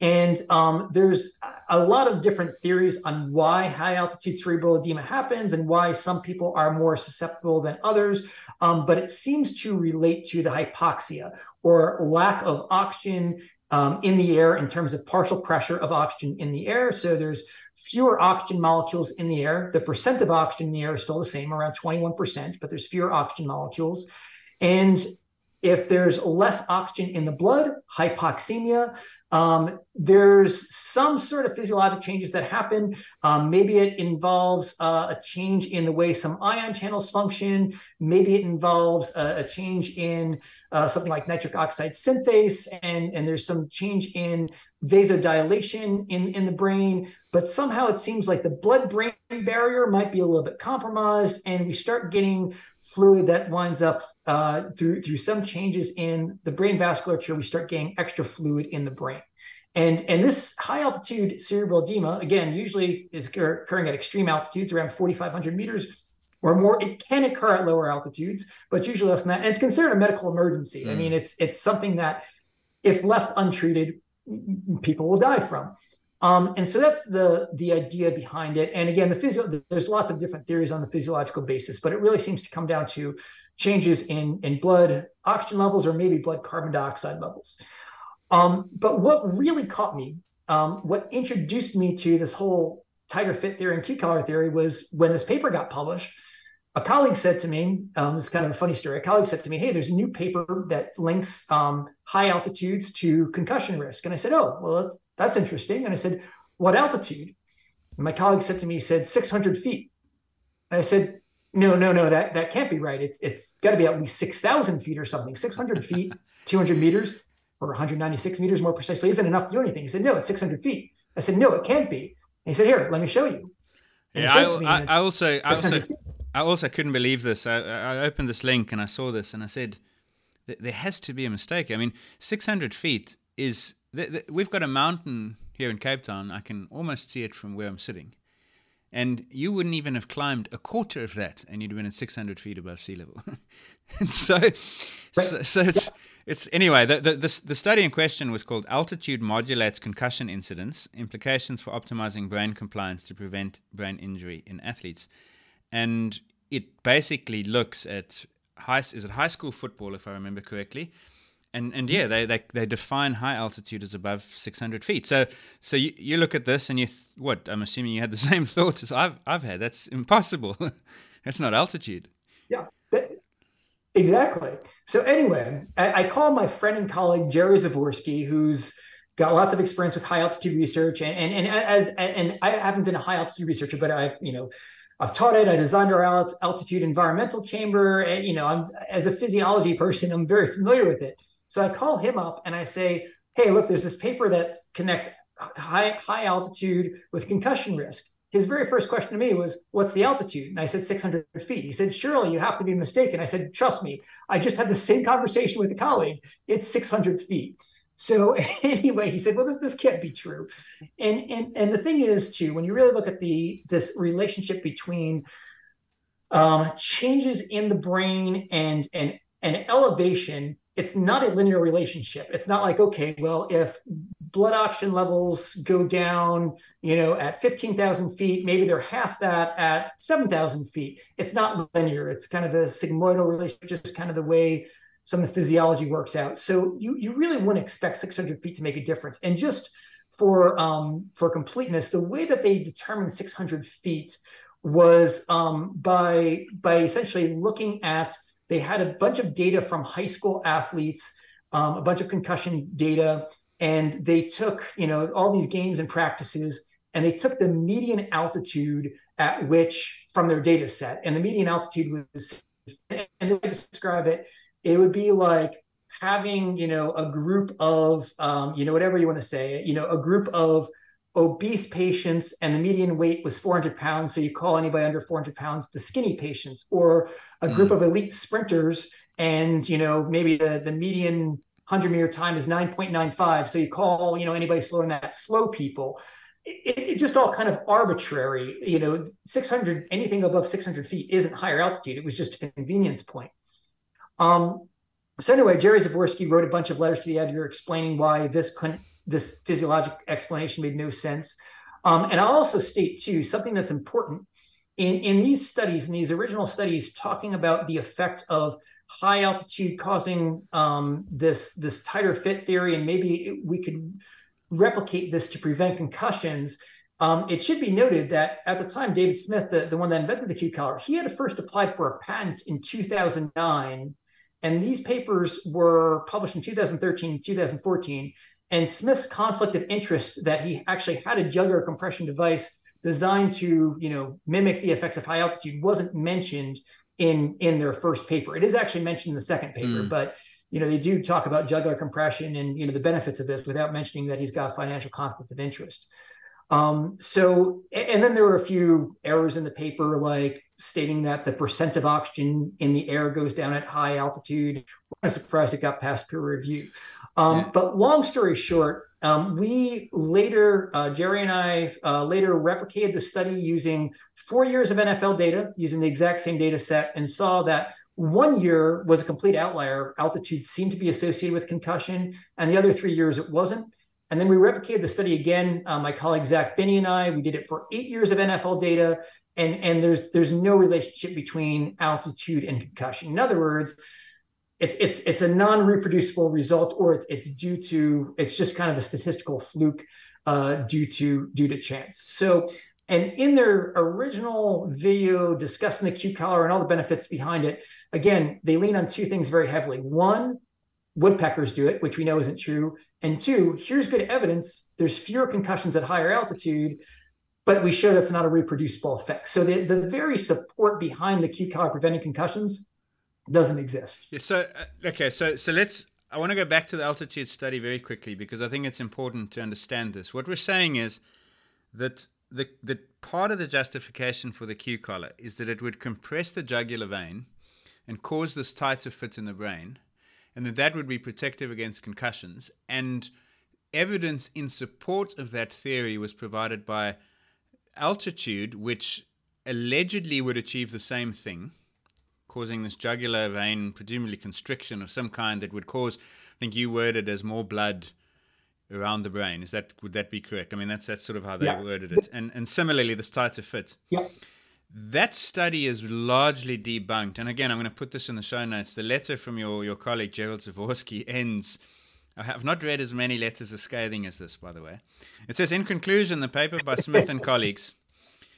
And um, there's a lot of different theories on why high altitude cerebral edema happens and why some people are more susceptible than others. Um, but it seems to relate to the hypoxia or lack of oxygen um, in the air in terms of partial pressure of oxygen in the air. So there's fewer oxygen molecules in the air. The percent of oxygen in the air is still the same, around 21%, but there's fewer oxygen molecules. And if there's less oxygen in the blood, hypoxemia, um, there's some sort of physiologic changes that happen. Um, maybe it involves uh, a change in the way some ion channels function. Maybe it involves a, a change in uh, something like nitric oxide synthase, and, and there's some change in vasodilation in, in the brain. But somehow it seems like the blood brain barrier might be a little bit compromised, and we start getting fluid that winds up uh, through through some changes in the brain vasculature. We start getting extra fluid in the brain. And, and this high altitude cerebral edema, again, usually is occurring at extreme altitudes, around 4,500 meters or more. It can occur at lower altitudes, but usually less than that. And it's considered a medical emergency. Mm. I mean, it's it's something that, if left untreated, people will die from. Um, and so that's the the idea behind it. And again, the physio there's lots of different theories on the physiological basis, but it really seems to come down to changes in in blood oxygen levels or maybe blood carbon dioxide levels. Um, but what really caught me, um, what introduced me to this whole tighter fit theory and Q collar theory was when this paper got published. A colleague said to me, um, this is kind of a funny story. A colleague said to me, "Hey, there's a new paper that links um, high altitudes to concussion risk." And I said, "Oh, well, that's interesting." And I said, "What altitude?" And my colleague said to me, he said 600 feet. And I said, "No, no, no, that that can't be right. It's it's got to be at least 6,000 feet or something. 600 feet, 200 meters or 196 meters more precisely isn't enough to do anything. He said, no, it's 600 feet. I said, no, it can't be. And he said, here, let me show you. And yeah, I, I, I, also, I also, I also couldn't believe this. I, I opened this link and I saw this and I said, there has to be a mistake. I mean, 600 feet is, we've got a mountain here in Cape Town. I can almost see it from where I'm sitting. And you wouldn't even have climbed a quarter of that, and you'd have been at 600 feet above sea level. and so, right. so, so, it's yeah. It's anyway. The, the, the the study in question was called "Altitude Modulates Concussion Incidence: Implications for Optimizing Brain Compliance to Prevent Brain Injury in Athletes," and it basically looks at high is it high school football if I remember correctly, and and yeah they they, they define high altitude as above 600 feet. So so you, you look at this and you th- what I'm assuming you had the same thoughts as I've I've had. That's impossible. That's not altitude. Yeah, Exactly. So anyway, I, I call my friend and colleague Jerry Zavorsky, who's got lots of experience with high altitude research, and and, and as and I haven't been a high altitude researcher, but I you know I've taught it. I designed our altitude environmental chamber. And, you know, I'm as a physiology person, I'm very familiar with it. So I call him up and I say, "Hey, look, there's this paper that connects high high altitude with concussion risk his very first question to me was, What's the altitude? And I said, 600 feet. He said, Surely you have to be mistaken. I said, Trust me. I just had the same conversation with a colleague. It's 600 feet. So anyway, he said, "Well, this this can't be true," and and and the thing is, too, when you really look at the this relationship between um, changes in the brain and and and elevation, it's not a linear relationship. It's not like, okay, well, if blood oxygen levels go down, you know, at 15,000 feet, maybe they're half that at 7,000 feet. It's not linear. It's kind of a sigmoidal relationship, just kind of the way some of the physiology works out. So you you really wouldn't expect 600 feet to make a difference. And just for um, for completeness, the way that they determined 600 feet was um, by by essentially looking at they had a bunch of data from high school athletes, um, a bunch of concussion data, and they took you know all these games and practices, and they took the median altitude at which from their data set, and the median altitude was, and they describe it, it would be like having you know a group of um, you know whatever you want to say, you know a group of obese patients and the median weight was 400 pounds. So you call anybody under 400 pounds the skinny patients, or a group mm. of elite sprinters, and you know maybe the, the median 100 meter time is 9.95. So you call you know anybody slower than that slow people. It, it, just all kind of arbitrary. You know, 600 anything above 600 feet isn't higher altitude. It was just a convenience point. Um, so anyway, Jerry Zavorsky wrote a bunch of letters to the editor explaining why this couldn't this physiologic explanation made no sense. Um, and I'll also state too something that's important in in these studies, in these original studies, talking about the effect of high altitude causing um, this this tighter fit theory, and maybe we could replicate this to prevent concussions. Um, it should be noted that at the time, David Smith, the, the one that invented the Q collar, he had first applied for a patent in 2009. And these papers were published in 2013, 2014. And Smith's conflict of interest that he actually had a jugular compression device designed to, you know, mimic the effects of high altitude wasn't mentioned in in their first paper. It is actually mentioned in the second paper, mm. but you know, they do talk about jugular compression and you know the benefits of this without mentioning that he's got financial conflict of interest. Um, so, and then there were a few errors in the paper, like stating that the percent of oxygen in the air goes down at high altitude. I'm surprised it got past peer review. Um, yeah. But long story short, um, we later, uh, Jerry and I uh, later replicated the study using four years of NFL data, using the exact same data set, and saw that one year was a complete outlier. Altitude seemed to be associated with concussion, and the other three years it wasn't. And then we replicated the study again. Uh, my colleague Zach Binney and I, we did it for eight years of NFL data, and and there's there's no relationship between altitude and concussion. In other words, it's it's it's a non-reproducible result, or it's it's due to it's just kind of a statistical fluke uh, due to due to chance. So. And in their original video discussing the Q collar and all the benefits behind it, again, they lean on two things very heavily. One, woodpeckers do it, which we know isn't true. And two, here's good evidence there's fewer concussions at higher altitude, but we show that's not a reproducible effect. So the, the very support behind the Q collar preventing concussions doesn't exist. Yeah, so uh, okay, so so let's I want to go back to the altitude study very quickly because I think it's important to understand this. What we're saying is that the the part of the justification for the Q collar is that it would compress the jugular vein and cause this tighter fit in the brain and that that would be protective against concussions. And evidence in support of that theory was provided by altitude, which allegedly would achieve the same thing, causing this jugular vein, presumably constriction of some kind that would cause, I think you worded as more blood around the brain. Is that would that be correct? I mean, that's that's sort of how they yeah. worded it. And and similarly, the tighter fit. Yeah. That study is largely debunked. And again, I'm going to put this in the show notes. The letter from your, your colleague Gerald Zavorsky ends. I have not read as many letters as scathing as this, by the way. It says, in conclusion, the paper by Smith and colleagues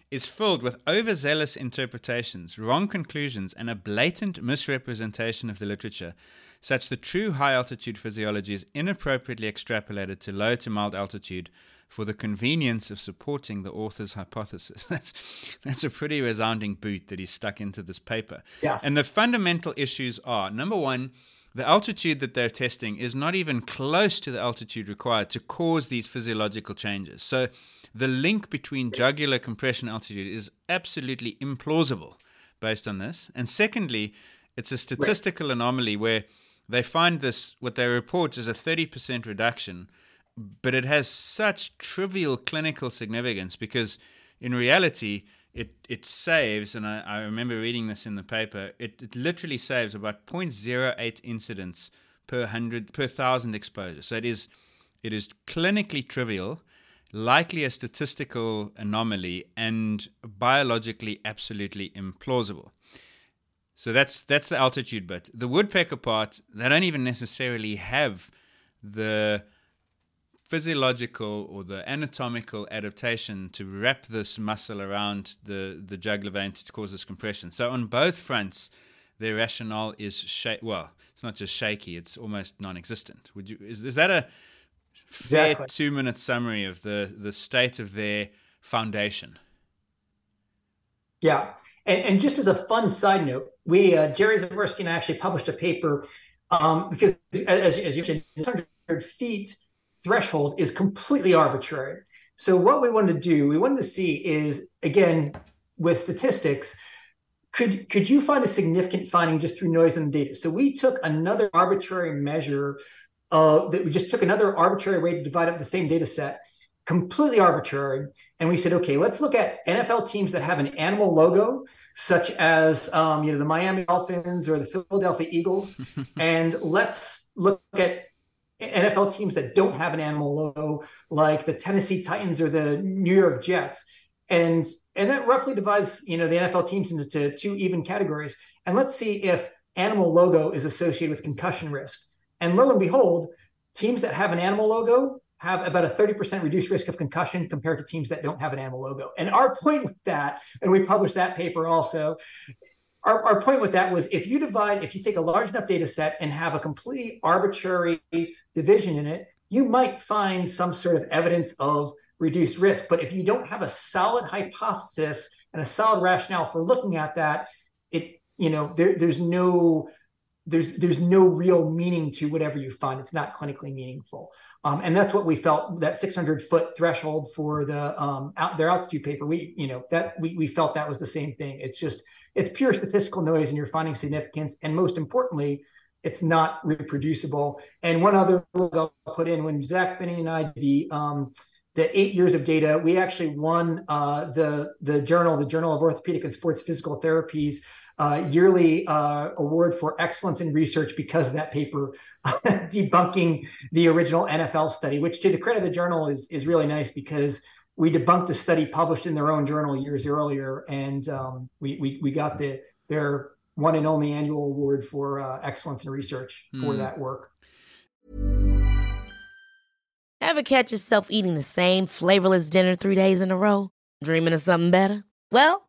is filled with overzealous interpretations, wrong conclusions, and a blatant misrepresentation of the literature, such that true high altitude physiology is inappropriately extrapolated to low to mild altitude for the convenience of supporting the author's hypothesis. That's that's a pretty resounding boot that he stuck into this paper. Yes. And the fundamental issues are number one, the altitude that they're testing is not even close to the altitude required to cause these physiological changes. So the link between jugular compression altitude is absolutely implausible based on this. And secondly, it's a statistical anomaly where they find this, what they report is a 30% reduction but it has such trivial clinical significance because in reality it it saves and I, I remember reading this in the paper it, it literally saves about 0.08 incidents per hundred per thousand exposures. So it is it is clinically trivial likely a statistical anomaly and biologically absolutely implausible. So that's that's the altitude bit. The woodpecker part they don't even necessarily have the physiological or the anatomical adaptation to wrap this muscle around the, the jugular vein to cause this compression. So on both fronts, their rationale is sh- well, it's not just shaky; it's almost non-existent. Would you is, is that a fair exactly. two-minute summary of the the state of their foundation? Yeah, and, and just as a fun side note, we uh, Jerry Zavorsky and I actually published a paper um, because as, as you mentioned, 100 feet threshold is completely arbitrary. So what we wanted to do, we wanted to see is again with statistics, could could you find a significant finding just through noise in the data? So we took another arbitrary measure uh, that we just took another arbitrary way to divide up the same data set, completely arbitrary, and we said, okay, let's look at NFL teams that have an animal logo, such as um, you know the Miami Dolphins or the Philadelphia Eagles, and let's look at NFL teams that don't have an animal logo, like the Tennessee Titans or the New York Jets. And and that roughly divides, you know, the NFL teams into two even categories. And let's see if animal logo is associated with concussion risk. And lo and behold, teams that have an animal logo have about a 30% reduced risk of concussion compared to teams that don't have an animal logo. And our point with that, and we published that paper also, our, our point with that was if you divide, if you take a large enough data set and have a completely arbitrary division in it, you might find some sort of evidence of reduced risk. But if you don't have a solid hypothesis and a solid rationale for looking at that, it you know there, there's no there's there's no real meaning to whatever you find. It's not clinically meaningful, um, and that's what we felt that 600 foot threshold for the um, out, their altitude paper. We you know that we we felt that was the same thing. It's just it's pure statistical noise, and you're finding significance, and most importantly, it's not reproducible. And one other I'll put in when Zach Binney and I the um, the eight years of data, we actually won uh, the the journal, the Journal of Orthopedic and Sports Physical Therapies, uh, yearly uh, award for excellence in research because of that paper debunking the original NFL study. Which, to the credit of the journal, is is really nice because we debunked a study published in their own journal years earlier, and um, we, we we got the their one and only annual award for uh, excellence in research for mm. that work. Ever catch yourself eating the same flavorless dinner three days in a row? Dreaming of something better? Well,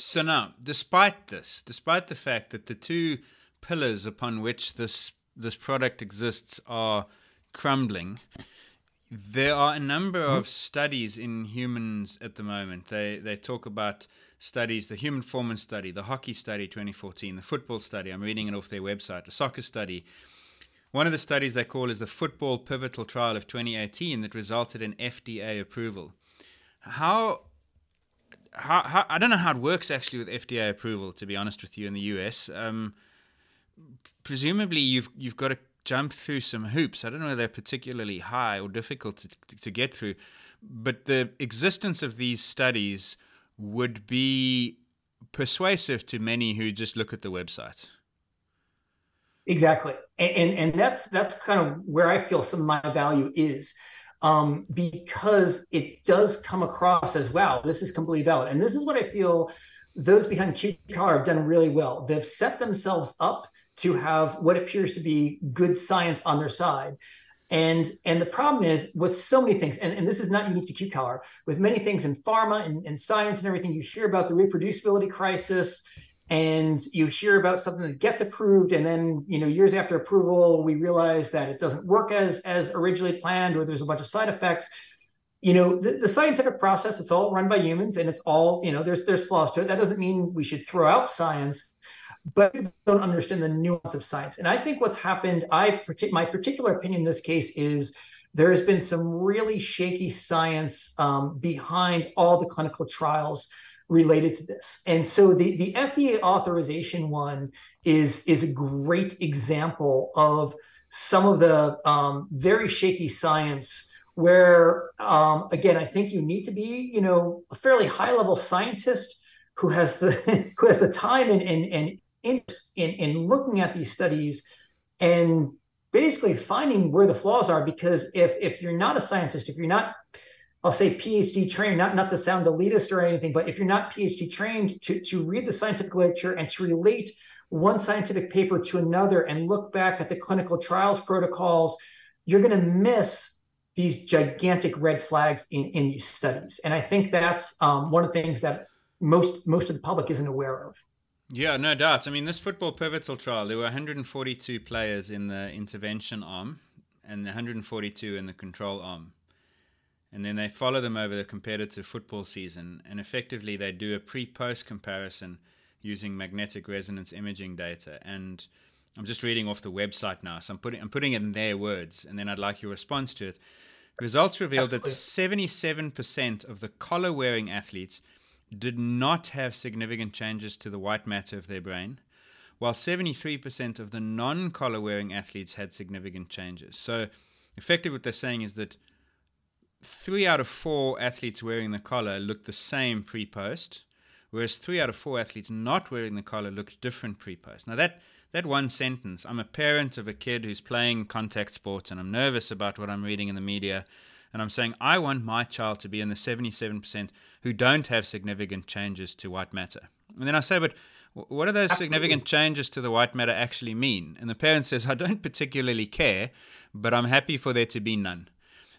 So now, despite this, despite the fact that the two pillars upon which this this product exists are crumbling, there are a number mm-hmm. of studies in humans at the moment. They they talk about studies, the human performance study, the hockey study 2014, the football study. I'm reading it off their website, the soccer study. One of the studies they call is the football pivotal trial of 2018 that resulted in FDA approval. How how, how, I don't know how it works actually with FDA approval. To be honest with you, in the US, um, presumably you've you've got to jump through some hoops. I don't know whether they're particularly high or difficult to, to get through, but the existence of these studies would be persuasive to many who just look at the website. Exactly, and, and and, that's that's kind of where I feel some of my value is um, because it does come across as wow, this is completely valid. And this is what I feel those behind Q collar have done really well. They've set themselves up to have what appears to be good science on their side. And and the problem is with so many things, and, and this is not unique to Q collar, with many things in pharma and, and science and everything, you hear about the reproducibility crisis and you hear about something that gets approved and then you know years after approval we realize that it doesn't work as as originally planned or there's a bunch of side effects. You know the, the, scientific process it's all run by humans and it's all you know there's there's flaws to it. That doesn't mean we should throw out science but don't understand the nuance of science. And i think what's happened i my particular opinion in this case is there has been some really shaky science um, behind all the clinical trials related to this. And so the, the FDA authorization one is, is a great example of some of the um, very shaky science where, um, again, I think you need to be, you know, a fairly high level scientist who has the who has the time and and, and in, in in looking at these studies and basically finding where the flaws are because if if you're not a scientist if you're not I'll say PhD trained, not, not to sound elitist or anything, but if you're not PhD trained to, to read the scientific literature and to relate one scientific paper to another and look back at the clinical trials protocols, you're going to miss these gigantic red flags in, in these studies. And I think that's um, one of the things that most most of the public isn't aware of. Yeah, no doubt. I mean, this football pivotal trial, there were 142 players in the intervention arm and 142 in the control arm and then they follow them over the competitive football season, and effectively they do a pre-post comparison using magnetic resonance imaging data. And I'm just reading off the website now, so I'm putting I'm putting it in their words, and then I'd like your response to it. Results revealed Absolutely. that 77% of the collar wearing athletes did not have significant changes to the white matter of their brain, while 73% of the non collar wearing athletes had significant changes. So, effectively, what they're saying is that three out of four athletes wearing the collar looked the same pre post, whereas three out of four athletes not wearing the collar looked different pre post. Now, that that one sentence, I'm a parent of a kid who's playing contact sports and I'm nervous about what I'm reading in the media. And I'm saying, I want my child to be in the 77% who don't have significant changes to white matter. And then I say, but what do those significant changes to the white matter actually mean? And the parent says, I don't particularly care, but I'm happy for there to be none.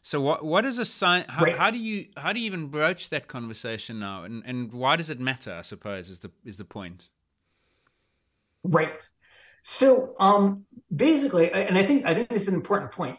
So what what is a sign? How, right. how, do you how do you even broach that conversation now? And and why does it matter? I suppose is the is the point. Right. So um, basically, and I think I think this is an important point.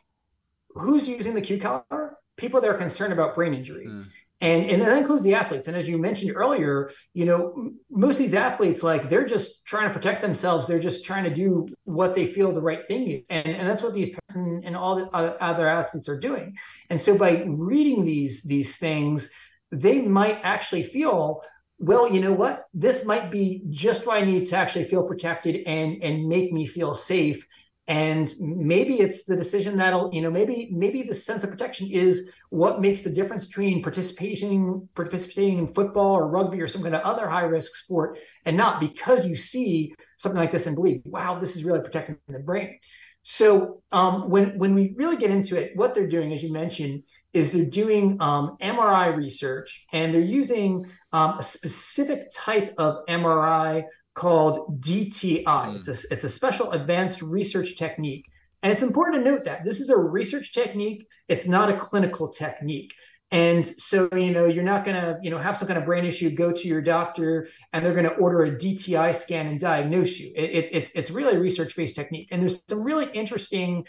Who's using the Q collar? People that are concerned about brain injury. Mm. And, and that includes the athletes. And as you mentioned earlier, you know, most of these athletes, like they're just trying to protect themselves. They're just trying to do what they feel the right thing is. And, and that's what these and, and all the other athletes are doing. And so by reading these, these things, they might actually feel well, you know what? This might be just what I need to actually feel protected and and make me feel safe. And maybe it's the decision that'll, you know, maybe maybe the sense of protection is what makes the difference between participating participating in football or rugby or some kind of other high risk sport, and not because you see something like this and believe, wow, this is really protecting the brain. So um, when when we really get into it, what they're doing, as you mentioned, is they're doing um, MRI research and they're using um, a specific type of MRI called DTI. Mm. It's, a, it's a special advanced research technique. And it's important to note that this is a research technique, it's not a clinical technique. And so, you know, you're not going to, you know, have some kind of brain issue, go to your doctor, and they're going to order a DTI scan and diagnose you. It, it, it's it's really a research-based technique, and there's some really interesting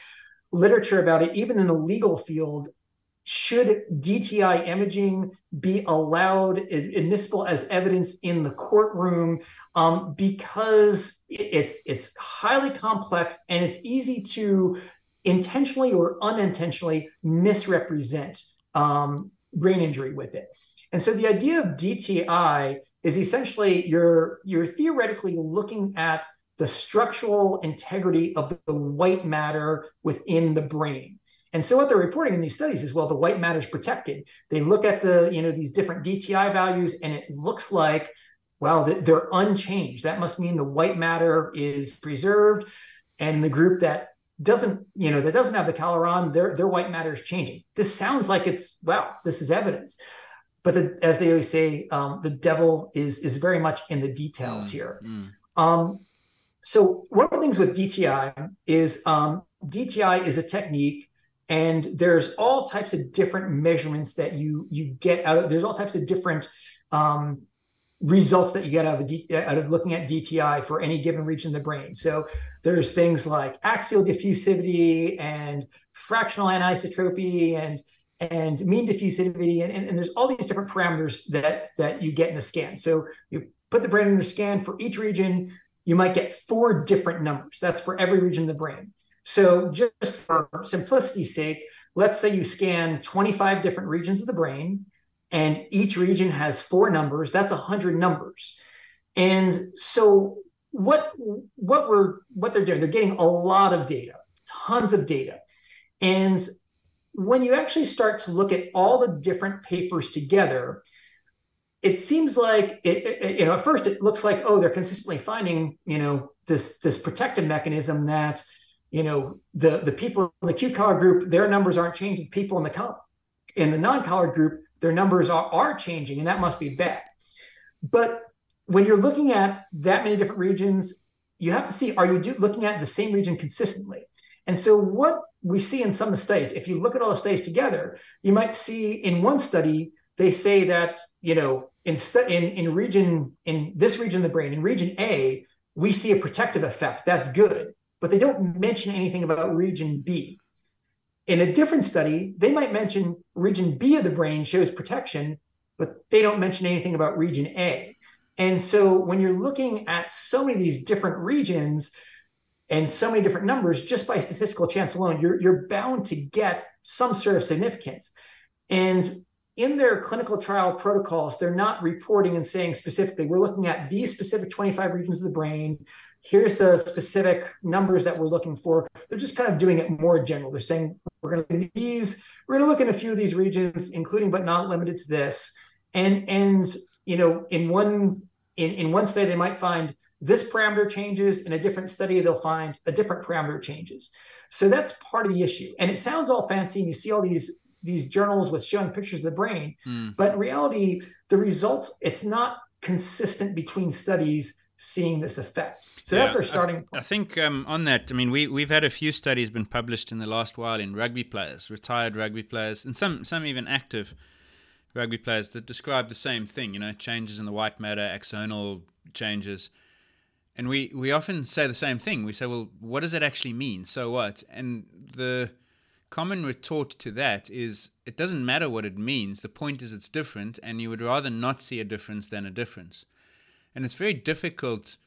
literature about it, even in the legal field, should DTI imaging be allowed, admissible as evidence in the courtroom? Um, because it's it's highly complex and it's easy to intentionally or unintentionally misrepresent um, brain injury with it. And so the idea of DTI is essentially you're you're theoretically looking at the structural integrity of the white matter within the brain. And so what they're reporting in these studies is, well, the white matter is protected. They look at the, you know, these different DTI values, and it looks like, well, they're unchanged. That must mean the white matter is preserved, and the group that doesn't, you know, that doesn't have the collar on, their their white matter is changing. This sounds like it's, well, this is evidence. But the, as they always say, um, the devil is is very much in the details mm, here. Mm. Um, so one of the things with DTI is um, DTI is a technique and there's all types of different measurements that you you get out of there's all types of different um, results that you get out of, D, out of looking at DTI for any given region of the brain. So there's things like axial diffusivity and fractional anisotropy and and mean diffusivity and, and, and, there's all these different parameters that that you get in a scan. So you put the brain in a scan for each region, you might get four different numbers. That's for every region of the brain. So just for simplicity's sake, let's say you scan 25 different regions of the brain and each region has four numbers, that's 100 numbers. And so what what we're what they're doing, they're getting a lot of data, tons of data. And when you actually start to look at all the different papers together, it seems like it, it, you know at first it looks like oh they're consistently finding you know this this protective mechanism that you know, the the people in the Q collar group, their numbers aren't changing. People in the collar, in the non-collared group, their numbers are, are changing, and that must be bad. But when you're looking at that many different regions, you have to see are you do, looking at the same region consistently? And so what we see in some of the studies, if you look at all the studies together, you might see in one study they say that you know in in in region in this region of the brain in region A we see a protective effect that's good but they don't mention anything about region B. In a different study, they might mention region B of the brain shows protection, but they don't mention anything about region A. And so when you're looking at so many of these different regions and so many different numbers, just by statistical chance alone, you're, you're bound to get some sort of significance. And in their clinical trial protocols, they're not reporting and saying specifically, we're looking at these specific 25 regions of the brain. Here's the specific numbers that we're looking for. They're just kind of doing it more general. They're saying we're going to look at these, we're going to look at a few of these regions, including but not limited to this. And and you know, in one in, in one study, they might find this parameter changes. In a different study, they'll find a different parameter changes. So that's part of the issue. And it sounds all fancy, and you see all these these journals with showing pictures of the brain, mm. but in reality, the results it's not consistent between studies seeing this effect. So yeah, that's our starting I, point. I think um, on that, I mean, we we've had a few studies been published in the last while in rugby players, retired rugby players, and some some even active rugby players that describe the same thing. You know, changes in the white matter, axonal changes. And we, we often say the same thing. We say, well, what does it actually mean? So what? And the common retort to that is it doesn't matter what it means. The point is it's different, and you would rather not see a difference than a difference. And it's very difficult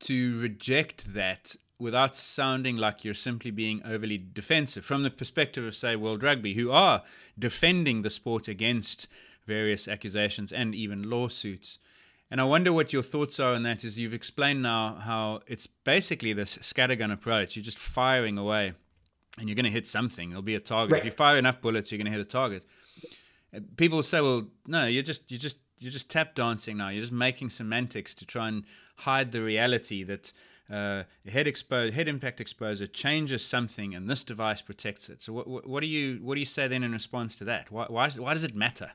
to reject that without sounding like you're simply being overly defensive from the perspective of, say, World Rugby, who are defending the sport against various accusations and even lawsuits. And I wonder what your thoughts are on that. Is you've explained now how it's basically this scattergun approach. You're just firing away and you're going to hit something. There'll be a target. Right. If you fire enough bullets, you're going to hit a target. People say, "Well, no, you're just you're just you're just tap dancing now. You're just making semantics to try and hide the reality that uh, head expose head impact exposure changes something, and this device protects it." So, what, what do you what do you say then in response to that? Why why, why does it matter?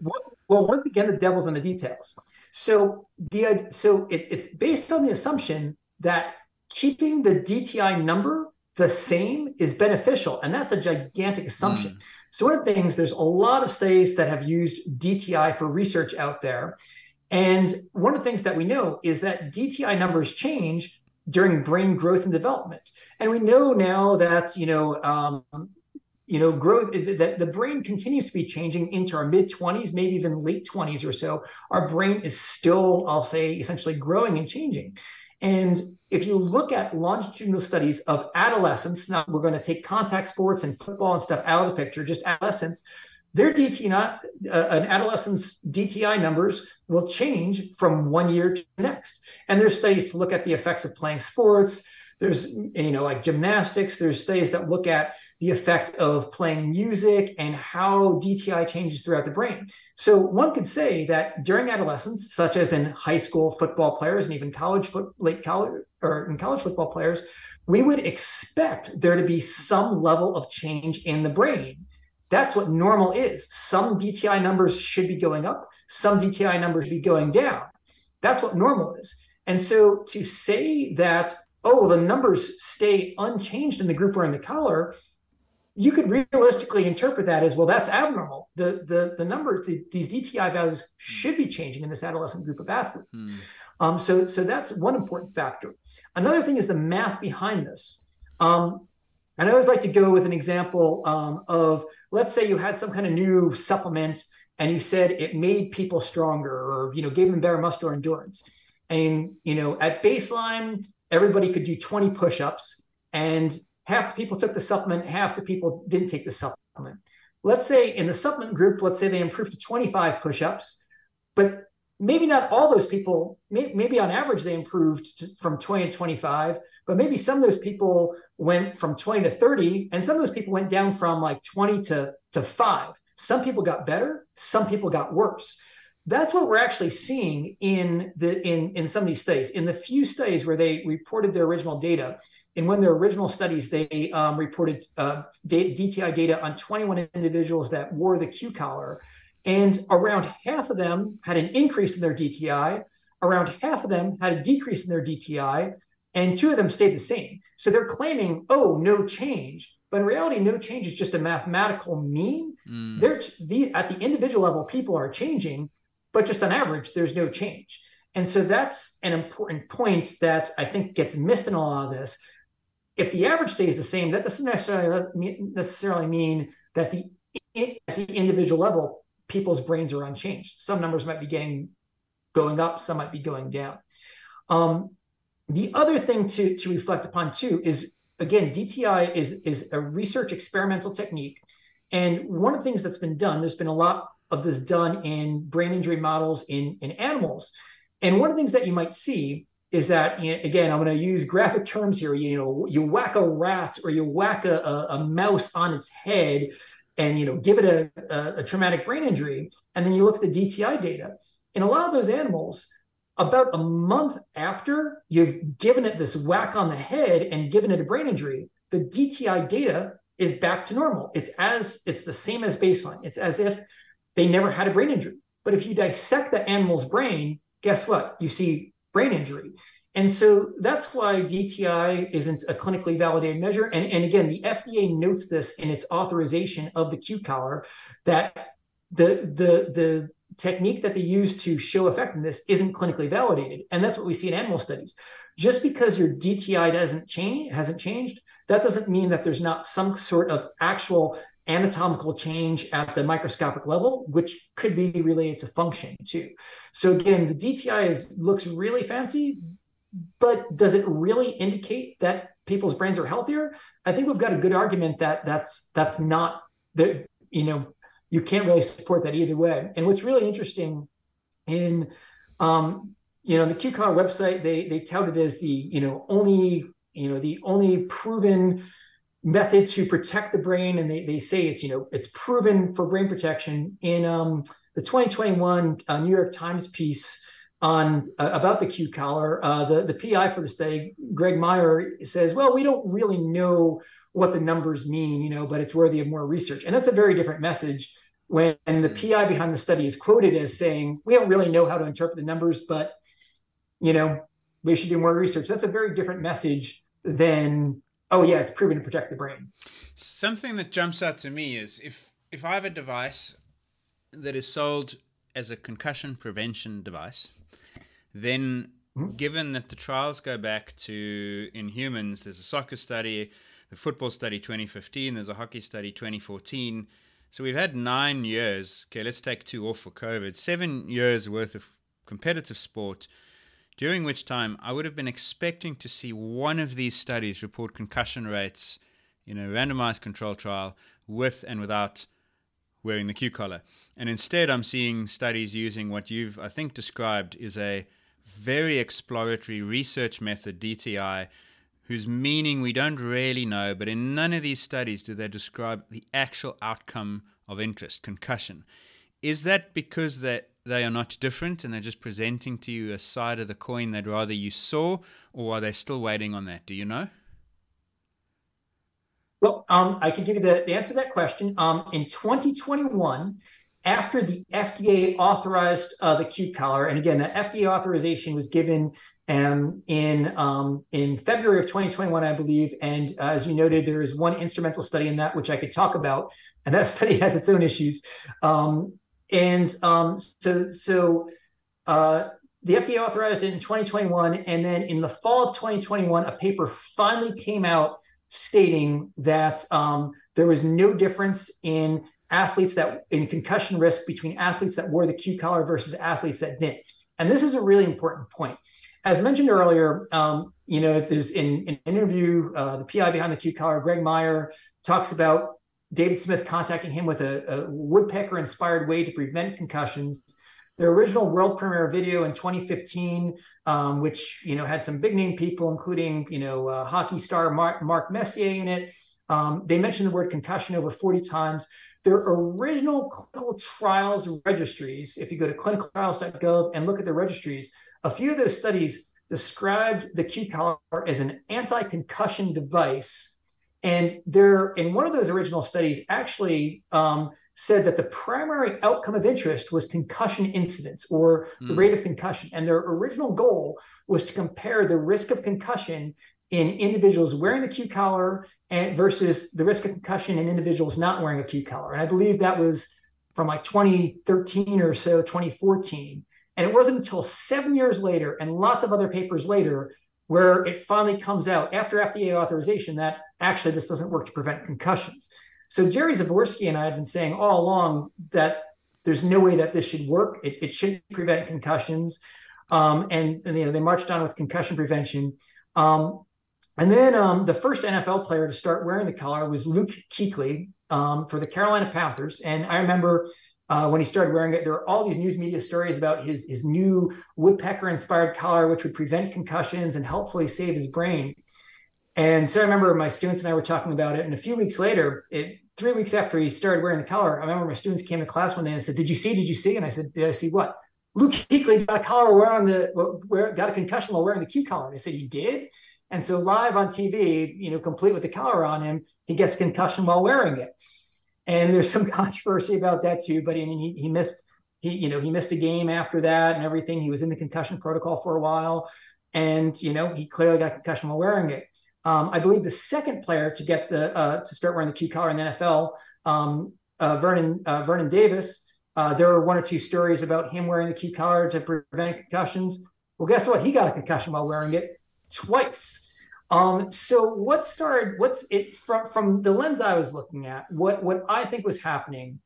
Well, once again, the devil's in the details. So the so it, it's based on the assumption that keeping the DTI number the same is beneficial. And that's a gigantic assumption. Mm. So, one of the things, there's a lot of studies that have used DTI for research out there. And one of the things that we know is that DTI numbers change during brain growth and development. And we know now that, you know, um, you know, growth that the brain continues to be changing into our mid 20s, maybe even late 20s or so. Our brain is still, I'll say, essentially growing and changing. And if you look at longitudinal studies of adolescents, now we're going to take contact sports and football and stuff out of the picture, just adolescents, their DTI, uh, an adolescent's DTI numbers will change from one year to the next. And there's studies to look at the effects of playing sports, there's you know like gymnastics there's studies that look at the effect of playing music and how dti changes throughout the brain. So one could say that during adolescence such as in high school football players and even college foot late college or in college football players we would expect there to be some level of change in the brain. That's what normal is. Some dti numbers should be going up. Some dti numbers should be going down. That's what normal is. And so to say that oh, well, the numbers stay unchanged in the group wearing the collar, you could realistically interpret that as well. That's abnormal. The the the numbers, the, these DTI values should be changing in this adolescent group of athletes. Mm. Um, so so that's one important factor. Another thing is the math behind this. Um, and I always like to go with an example um, of let's say you had some kind of new supplement and you said it made people stronger or you know gave them better muscular endurance. And you know at baseline everybody could do 20 push-ups and half the people took the supplement half the people didn't take the supplement. Let's say in the supplement group let's say they improved to 25 push-ups but maybe not all those people maybe on average they improved to, from 20 to 25 but maybe some of those people went from 20 to 30 and some of those people went down from like 20 to, to 5 some people got better some people got worse that's what we're actually seeing in the in in some of these studies. In the few studies where they reported their original data, in one of their original studies, they um, reported uh, data, DTI data on 21 individuals that wore the Q collar, and around half of them had an increase in their DTI. Around half of them had a decrease in their DTI, and two of them stayed the same. So they're claiming, oh, no change. But in reality, no change is just a mathematical mean. Mm. They're the, at the individual level, people are changing but just on average, there's no change. And so that's an important point that I think gets missed in a lot of this. If the average stays the same, that doesn't necessarily necessarily mean that the at the individual level, people's brains are unchanged. Some numbers might be getting going up, some might be going down. Um, the other thing to, to reflect upon too is again, DTI is, is a research experimental technique And one of the things that's been done, there's been a lot of this done in brain injury models in, in animals. And one of the things that you might see is that again, I'm going to use graphic terms here. You know, you whack a rat or you whack a, a, a mouse on its head, and you know, give it a, a, a traumatic brain injury, and then you look at the DTI data. In a lot of those animals, about a month after you've given it this whack on the head and given it a brain injury, the DTI data is back to normal. It's as it's the same as baseline. It's as if they never had a brain injury. But if you dissect the animal's brain, guess what? You see brain injury. And so that's why DTI isn't a clinically validated measure. And, and again, the FDA notes this in its authorization of the Q collar that the the the technique that they use to show effectiveness isn't clinically validated. And that's what we see in animal studies. Just because your DTI doesn't change, hasn't changed, that doesn't mean that there's not some sort of actual anatomical change at the microscopic level, which could be related to function too. So again, the DTI is looks really fancy, but does it really indicate that people's brains are healthier? I think we've got a good argument that that's that's not that you know you can't really support that either way. And what's really interesting in um, you know the Q collar website, they they tout it as the you know only you know the only proven method to protect the brain and they, they say it's you know it's proven for brain protection in um, the 2021 uh, new york times piece on uh, about the q collar. Uh, the, the pi for the study greg myer says well we don't really know what the numbers mean you know but it's worthy of more research. And that's a very different message when the pi behind the study is quoted as saying we don't really know how to interpret the numbers but you know we should do more research. That's a very different message than oh yeah, it's proven to protect the brain. Something that jumps out to me is if if I have a device that is sold as a concussion prevention device, then mm-hmm. given that the trials go back to in humans, there's a soccer study, the football study 2015, there's a hockey study 2014. So we've had nine years. Okay, let's take two off for COVID. Seven years worth of competitive sport during which time I would have been expecting to see one of these studies report concussion rates in a randomized control trial with and without wearing the Q collar. And instead, I'm seeing studies using what you've, I think, described is a very exploratory research method, DTI, whose meaning we don't really know, but in none of these studies do they describe the actual outcome of interest, concussion. Is that because that they are not different and they're just presenting to you a side of the coin they'd rather you saw, or are they still waiting on that? Do you know? Well, um, I can give you the, the answer to that question. Um, in 2021, after the FDA authorized uh, the Q collar, and again, the FDA authorization was given um, in um, in February of 2021, I believe. And uh, as you noted, there is one instrumental study in that which I could talk about, and that study has its own issues. Um, and um, so, so uh, the FDA authorized it in 2021, and then in the fall of 2021, a paper finally came out stating that um, there was no difference in athletes that in concussion risk between athletes that wore the Q collar versus athletes that didn't. And this is a really important point. As mentioned earlier, um, you know, there's in, in an interview, uh, the PI behind the Q collar, Greg Myer, talks about David Smith contacting him with a, a woodpecker inspired way to prevent concussions. Their original world premiere video in 2015, um, which you know had some big name people, including you know uh, hockey star Mark, Mark Messier in it. Um, they mentioned the word concussion over 40 times. Their original clinical trials registries, if you go to clinicaltrials.gov and look at the registries, a few of those studies described the Q collar as an anti-concussion device and there, in one of those original studies, actually um, said that the primary outcome of interest was concussion incidence or mm. the hmm. rate of concussion. And their original goal was to compare the risk of concussion in individuals wearing the Q collar and versus the risk of concussion in individuals not wearing a Q collar. And I believe that was from like 2013 or so, 2014. And it wasn't until seven years later and lots of other papers later where it finally comes out after FDA authorization that actually this doesn't work to prevent concussions. So Jerry Zavorsky and I have been saying all along that there's no way that this should work. It, it shouldn't prevent concussions. Um, and, and, you know they marched on with concussion prevention. Um, and then um, the first NFL player to start wearing the collar was Luke Kuechly, um, for the Carolina Panthers. And I remember uh, when he started wearing it, there were all these news media stories about his his new woodpecker inspired collar, which would prevent concussions and helpfully save his brain. And so I remember my students and I were talking about it. And a few weeks later, it, three weeks after he started wearing the collar, I remember my students came to class one day and said, "Did you see? Did you see?" And I said, "Did I see what?" Luke Kuechly got a collar wearing the where, got a concussion while wearing the Q collar. And I said, "He did." And so live on TV, you know, complete with the collar on him, he gets concussion while wearing it. And there's some controversy about that too. But I mean, he, he missed he you know he missed a game after that and everything. He was in the concussion protocol for a while, and you know he clearly got concussion while wearing it. Um, I believe the second player to get the uh, to start wearing the Q collar in the NFL, um, uh, Vernon uh, Vernon Davis. Uh, there were one or two stories about him wearing the Q collar to prevent concussions. Well, guess what? He got a concussion while wearing it twice. Um, so what started? What's it from? From the lens I was looking at, what what I think was happening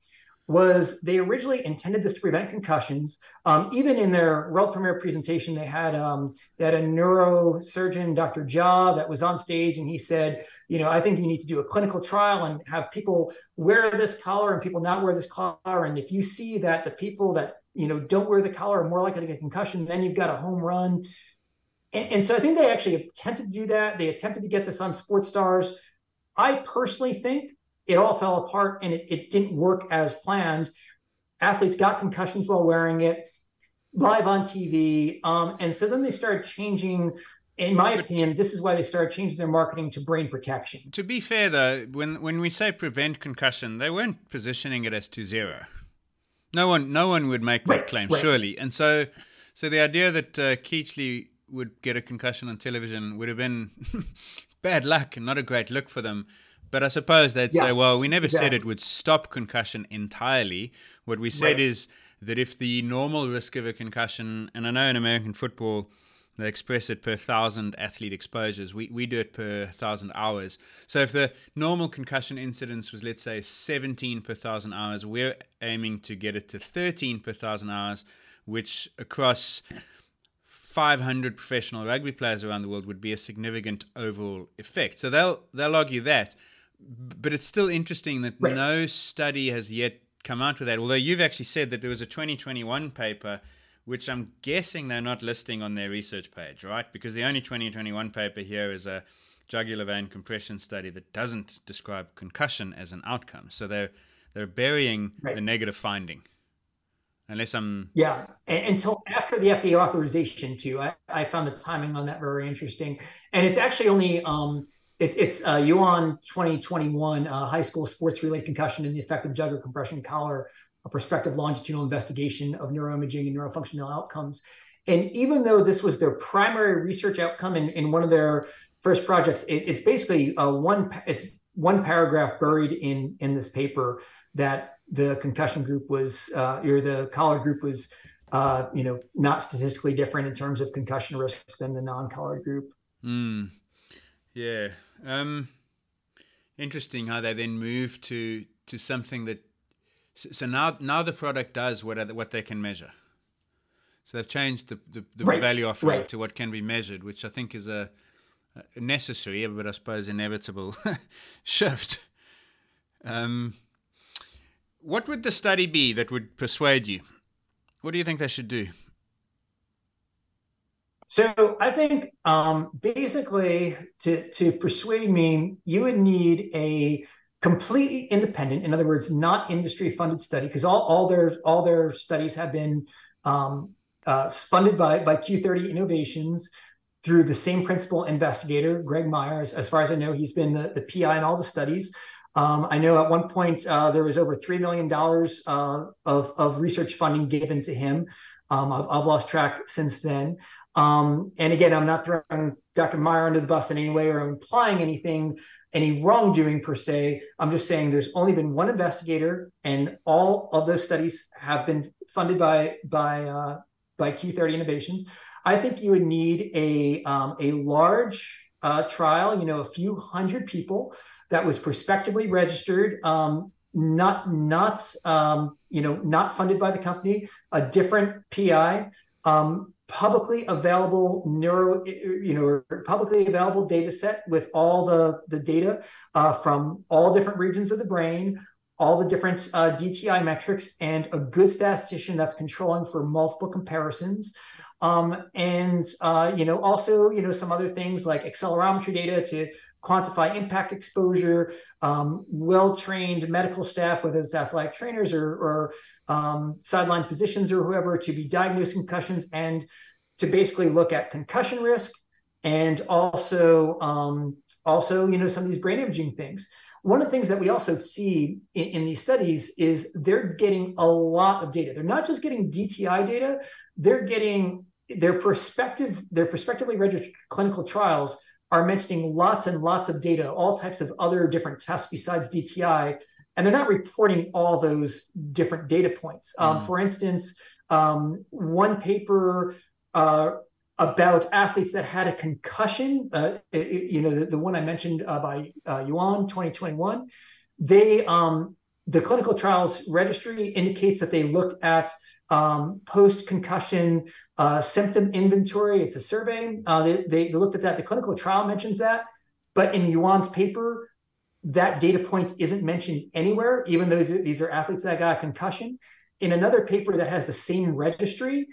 was they originally intended this to prevent concussions. Um, even in their world premiere presentation, they had um, a neurosurgeon, Dr. Jha, that was on stage, and he said, you know, I think you need to do a clinical trial and have people wear this collar and people not wear this collar. And if you see that the people that you know don't wear the collar are more likely to get concussion, then you've got a home run. And, and so I think they actually attempted to do that. They attempted to get this on Sports Stars. I personally think it all fell apart and it, it didn't work as planned. Athletes got concussions while wearing it live on TV. Um, and so then they started changing. In my opinion, this is why they started changing their marketing to brain protection. To be fair, though, when when we say prevent concussion, they weren't positioning it as to zero. No one, no one would make that right, claim, right. surely. And so, so the idea that uh, Kuechly would get a concussion on television would have been bad luck and not a great look for them. But I suppose they'd yeah, say, well, we never exactly. said it would stop concussion entirely. What we said right. is that if the normal risk of a concussion, and I know in American football, they express it per thousand athlete exposures. We, we do it per thousand hours. So if the normal concussion incidence was, let's say, 17 per thousand hours, we're aiming to get it to 13 per thousand hours, which across 500 professional rugby players around the world would be a significant overall effect. So they'll they'll argue that but it's still interesting that right. no study has yet come out with that. Although you've actually said that there was a 2021 paper, which I'm guessing they're not listing on their research page, right? Because the only 2021 paper here is a jugular vein compression study that doesn't describe concussion as an outcome. So they're they're burying right. the negative finding. Unless I'm yeah, and, until after the FDA authorization too. I, I found the timing on that very interesting, and it's actually only um, it, it's uh, Yuan 2021 uh, high school sports related concussion and the effect of jugular compression collar, a prospective longitudinal investigation of neuroimaging and neurofunctional outcomes. And even though this was their primary research outcome in, in one of their first projects, it, it's basically uh, one it's one paragraph buried in in this paper that the concussion group was uh, or the collar group was uh, you know not statistically different in terms of concussion risk than the non-collar group. Mm. Yeah, um, interesting how they then move to to something that so, now now the product does what what they can measure. So they've changed the the, the right. value offering right. to what can be measured, which I think is a, a necessary, but I suppose inevitable shift. Um, what would the study be that would persuade you? What do you think they should do? So I think um, basically to to persuade me, you would need a completely independent, in other words, not industry funded study, because all, all their all their studies have been um, uh, funded by by Q30 Innovations through the same principal investigator, Greg Myers. As far as I know, he's been the, the PI in all the studies. Um, I know at one point uh, there was over $3 million uh, of, of research funding given to him. Um, I've, I've, lost track since then. Um, and again, I'm not throwing Dr. Myer under the bus in any way or implying anything, any wrongdoing per se. I'm just saying there's only been one investigator, and all of those studies have been funded by by uh, by Q30 Innovations. I think you would need a um, a large uh, trial, you know, a few hundred people that was prospectively registered, um, not not um, you know not funded by the company, a different PI um, publicly available neuro, you know, publicly available data set with all the, the data uh, from all different regions of the brain, all the different uh, DTI metrics, and a good statistician that's controlling for multiple comparisons. Um, and uh, you know, also you know some other things like accelerometry data to quantify impact exposure, um, well-trained medical staff, whether it's athletic trainers or, or um, sideline physicians or whoever, to be diagnosing concussions and to basically look at concussion risk and also um, also you know some of these brain imaging things. One of the things that we also see in, in, these studies is they're getting a lot of data. They're not just getting DTI data; they're getting their perspective, their prospectively registered clinical trials are mentioning lots and lots of data, all types of other different tests besides DTI, and they're not reporting all those different data points. Um, mm. For instance, um, one paper uh, about athletes that had a concussion, uh, it, you know, the, the, one I mentioned uh, by uh, Yuan 2021, they um, the clinical trials registry indicates that they looked at um, post concussion uh, symptom inventory. It's a survey. Uh, they, they, looked at that. The clinical trial mentions that, but in Yuan's paper, that data point isn't mentioned anywhere, even though these are athletes that got a concussion. In another paper that has the same registry,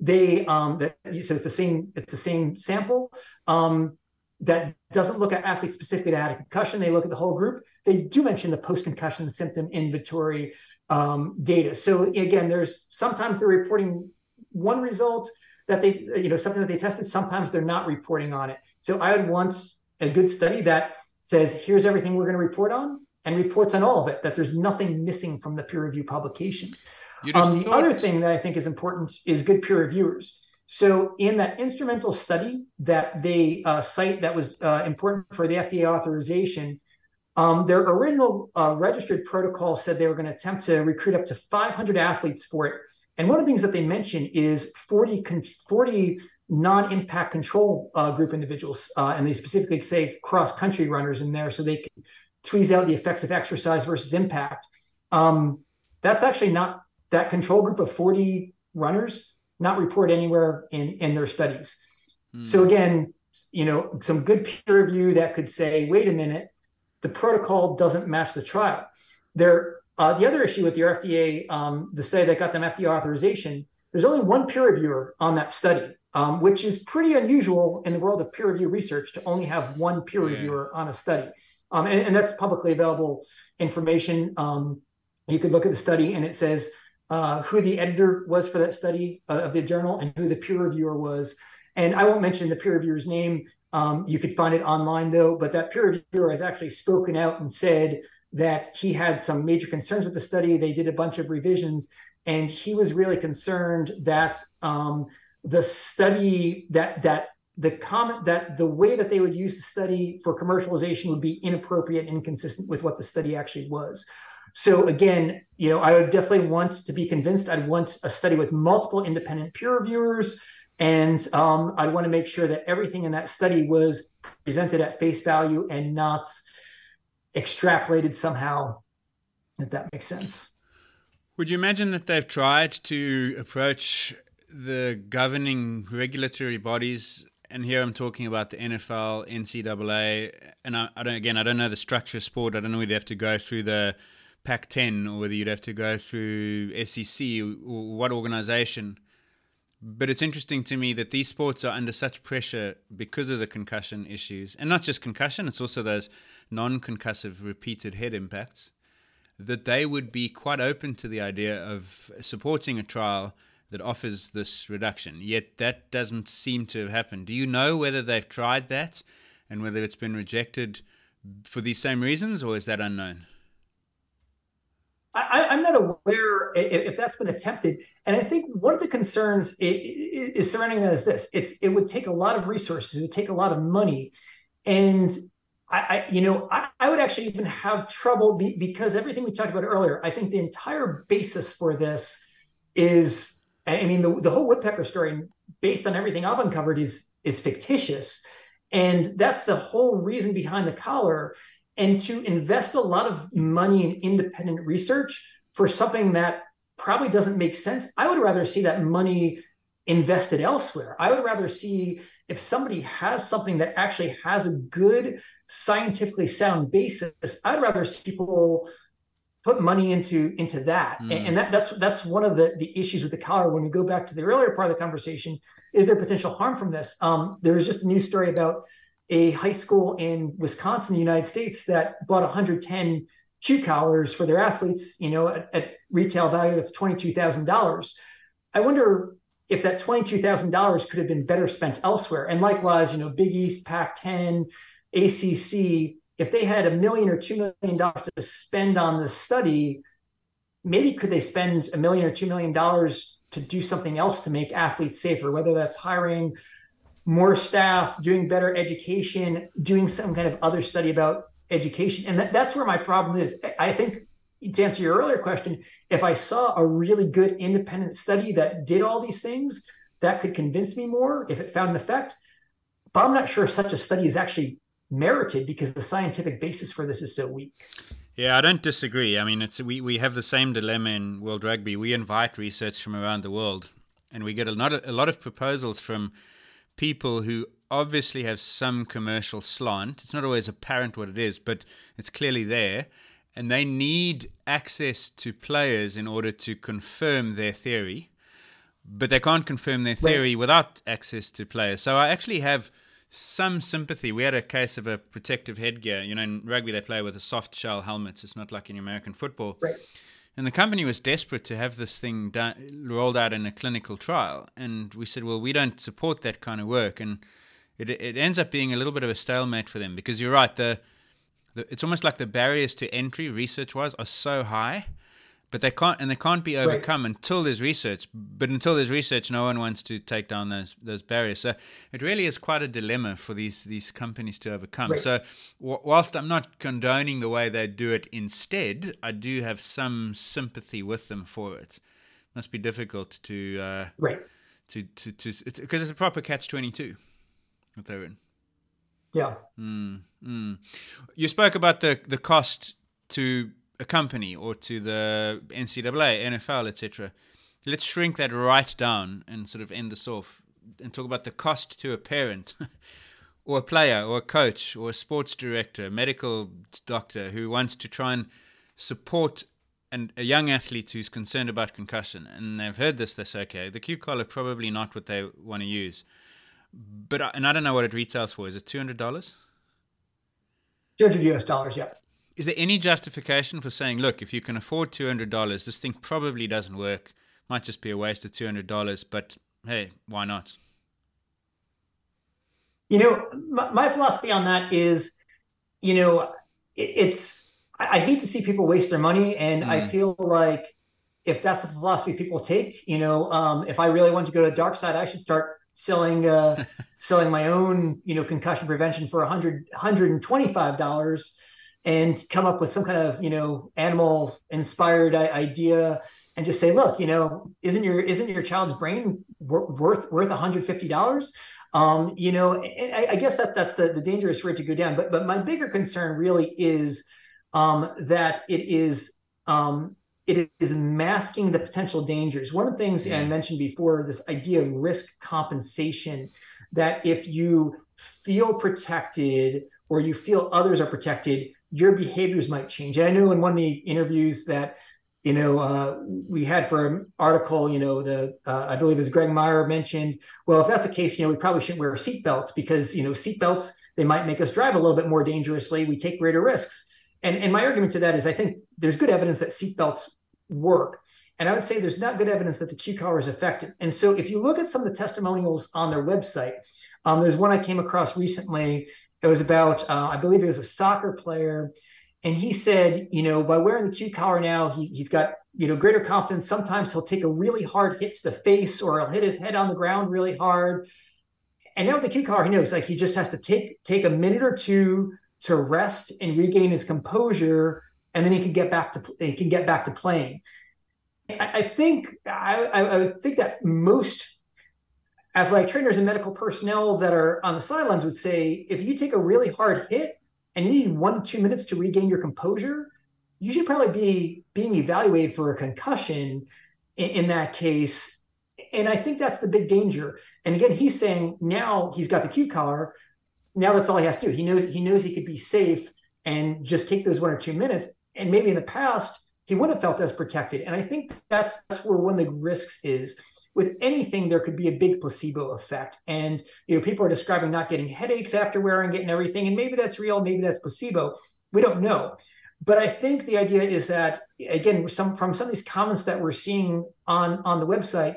they um, that, so it's the same it's the same sample. Um, that doesn't look at athletes specifically that had a concussion. They look at the whole group. They do mention the post-concussion symptom inventory um, data. So again, there's sometimes they're reporting one result that they, you know, something that they tested. Sometimes they're not reporting on it. So I would want a good study that says, here's everything we're going to report on, and reports on all of it. That there's nothing missing from the peer review publications. Um, the thought... other thing that I think is important is good peer reviewers. So in that instrumental study that they uh, cite that was uh, important for the FDA authorization, um, their original uh, registered protocol said they were going to attempt to recruit up to 500 athletes for it. And one of the things that they mention is 40, 40 non-impact control uh, group individuals, uh, and they specifically say cross-country runners in there, so they can tweeze out the effects of exercise versus impact. Um, that's actually not that control group of 40 runners not report anywhere in, in their studies. Mm. So again, you know, some good peer review that could say, wait a minute, the protocol doesn't match the trial. There, uh, the other issue with your FDA, um, the study that got them FDA authorization, there's only one peer reviewer on that study, um, which is pretty unusual in the world of peer review research to only have one peer yeah. reviewer on a study. Um, and, and, that's publicly available information. Um, you could look at the study and it says uh, who the editor was for that study uh, of the journal and who the peer reviewer was. And I won't mention the peer reviewer's name. Um, you could find it online though, but that peer reviewer has actually spoken out and said that he had some major concerns with the study. They did a bunch of revisions, and he was really concerned that um, the study that that the comment that the way that they would use the study for commercialization would be inappropriate and inconsistent with what the study actually was. So again, you know, I would definitely want to be convinced. I'd want a study with multiple independent peer reviewers, and um, I'd want to make sure that everything in that study was presented at face value and not extrapolated somehow. If that makes sense. Would you imagine that they've tried to approach the governing regulatory bodies and here I'm talking about the NFL, NCAA, and I, I, don't. Again, I don't know the structure of sport. I don't know you have to go through the Pac 10 or whether you'd have to go through SEC or what organization. But it's interesting to me that these sports are under such pressure because of the concussion issues. And not just concussion, it's also those non concussive repeated head impacts. That they would be quite open to the idea of supporting a trial that offers this reduction. Yet that doesn't seem to have happened. Do you know whether they've tried that and whether it's been rejected for these same reasons, or is that unknown? I, am not aware if, if, that's been attempted. And I think one of the concerns is, is surrounding that is this: it's it would take a lot of resources, it would take a lot of money, and I, I you know, I, I, would actually even have trouble be, because everything we talked about earlier. I think the entire basis for this is, I mean, the the whole woodpecker story, based on everything I've uncovered, is is fictitious, and that's the whole reason behind the collar and to invest a lot of money in independent research for something that probably doesn't make sense. I would rather see that money invested elsewhere. I would rather see if somebody has something that actually has a good scientifically sound basis. I'd rather see people put money into into that, mm. and, and, that that's that's one of the the issues with the collar. When we go back to the earlier part of the conversation, is there potential harm from this? Um, there was just a news story about a high school in Wisconsin, the United States, that bought 110 Q collars for their athletes, you know, at, at retail value that's $22,000. I wonder if that $22,000 could have been better spent elsewhere. And likewise, you know, Big East, Pac 10, ACC, if they had a million or two million dollars to spend on this study, maybe could they spend a million or two million dollars to do something else to make athletes safer, whether that's hiring more staff, doing better education, doing some kind of other study about education. And that, that's where my problem is. I think to answer your earlier question, if I saw a really good independent study that did all these things, that could convince me more if it found an effect. But I'm not sure such a study is actually merited because the scientific basis for this is so weak. Yeah, I don't disagree. I mean, it's we, we have the same dilemma in World Rugby. We invite research from around the world, and we get a lot of, a lot of proposals from people who obviously have some commercial slant. It's not always apparent what it is, but it's clearly there. And they need access to players in order to confirm their theory. But they can't confirm their theory right. without access to players. So I actually have some sympathy. We had a case of a protective headgear. You know, in rugby they play with a soft shell helmets. It's not like in American football. Right. And the company was desperate to have this thing done, rolled out in a clinical trial. And we said, well, we don't support that kind of work. And it, it ends up being a little bit of a stalemate for them because you're right. The, the it's almost like the barriers to entry research wise are so high but they can't and they can't be overcome right. until there's research but until there's research no one wants to take down those those barriers so it really is quite a dilemma for these these companies to overcome right. so w- whilst i'm not condoning the way they do it instead i do have some sympathy with them for it, it must be difficult to uh, right to to to because it's, it's, a proper catch 22 what they're in yeah mm, mm. you spoke about the the cost to a company or to the NCAA, NFL, etc. Let's shrink that right down and sort of end this off and talk about the cost to a parent or a player or a coach or a sports director, medical doctor who wants to try and support an, a young athlete who's concerned about concussion. And they've heard this, they say, okay, the Q collar probably not what they want to use. But uh, and I don't know what it retails for. Is it two hundred dollars? Two hundred US dollars, yeah. Is there any justification for saying, look, if you can afford two hundred dollars, this thing probably doesn't work. Might just be a waste of two hundred dollars, but hey, why not? You know, my, my philosophy on that is, you know, it, it's I, I, hate to see people waste their money, and mm. I feel like if that's the philosophy people take, you know, um, if I really want to go to the dark side, I should start selling uh, selling my own, you know, concussion prevention for a hundred hundred and twenty five dollars and come up with some kind of you know animal inspired idea and just say look you know isn't your isn't your child's brain worth worth 150 dollars? Um, you know I, I, guess that that's the, the dangerous road to go down. But but my bigger concern really is um, that it is um, it is masking the potential dangers. One of the things yeah. i mentioned before this idea of risk compensation that if you feel protected or you feel others are protected your behaviors might change. I know in one of the interviews that you know uh, we had for an article, you know, the uh, I believe as Greg Myer mentioned, well, if that's the case, you know, we probably shouldn't wear seatbelts because you know seatbelts they might make us drive a little bit more dangerously. We take greater risks. And and my argument to that is I think there's good evidence that seatbelts work. And I would say there's not good evidence that the Q collar is effective. And so if you look at some of the testimonials on their website, um, there's one I came across recently it was about, uh, I believe it was a soccer player. And he said, you know, by wearing the Q collar now, he, he's got, you know, greater confidence. Sometimes he'll take a really hard hit to the face or he'll hit his head on the ground really hard. And now with the Q collar, he knows like he just has to take take a minute or two to rest and regain his composure, and then he can get back to he can get back to playing. I, I think I, I think that most athletic trainers and medical personnel that are on the sidelines would say if you take a really hard hit and you need one two minutes to regain your composure, you should probably be being evaluated for a concussion in, in that case. And I think that's the big danger. And again, he's saying now he's got the Q collar. Now that's all he has to do. He knows he knows he could be safe and just take those one or two minutes. And maybe in the past he wouldn't have felt as protected. And I think that's that's where one of the risks is. With anything, there could be a big placebo effect. And you know, people are describing not getting headaches after wearing it and everything. And maybe that's real, maybe that's placebo. We don't know. But I think the idea is that again, some from some of these comments that we're seeing on on the website,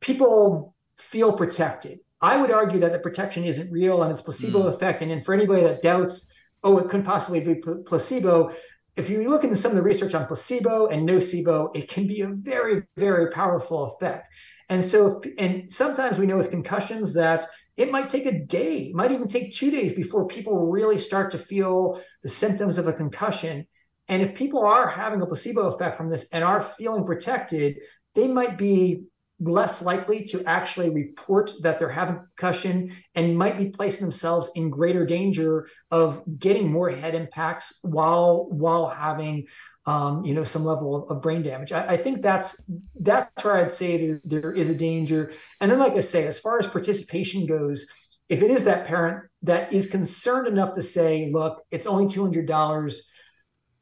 people feel protected. I would argue that the protection isn't real and it's placebo mm. effect. And then for anybody that doubts, oh, it couldn't possibly be placebo, if you look into some of the research on placebo and nocebo, it can be a very, very powerful effect. And so, and sometimes we know with concussions that it might take a day, might even take two days before people really start to feel the symptoms of a concussion. And if people are having a placebo effect from this and are feeling protected, they might be less likely to actually report that they're having concussion and might be placing themselves in greater danger of getting more head impacts while while having um, you know some level of, of brain damage. I, I, think that's that's where I'd say there, there is a danger. And then, like I say, as far as participation goes, if it is that parent that is concerned enough to say, "Look, it's only two hundred dollars,"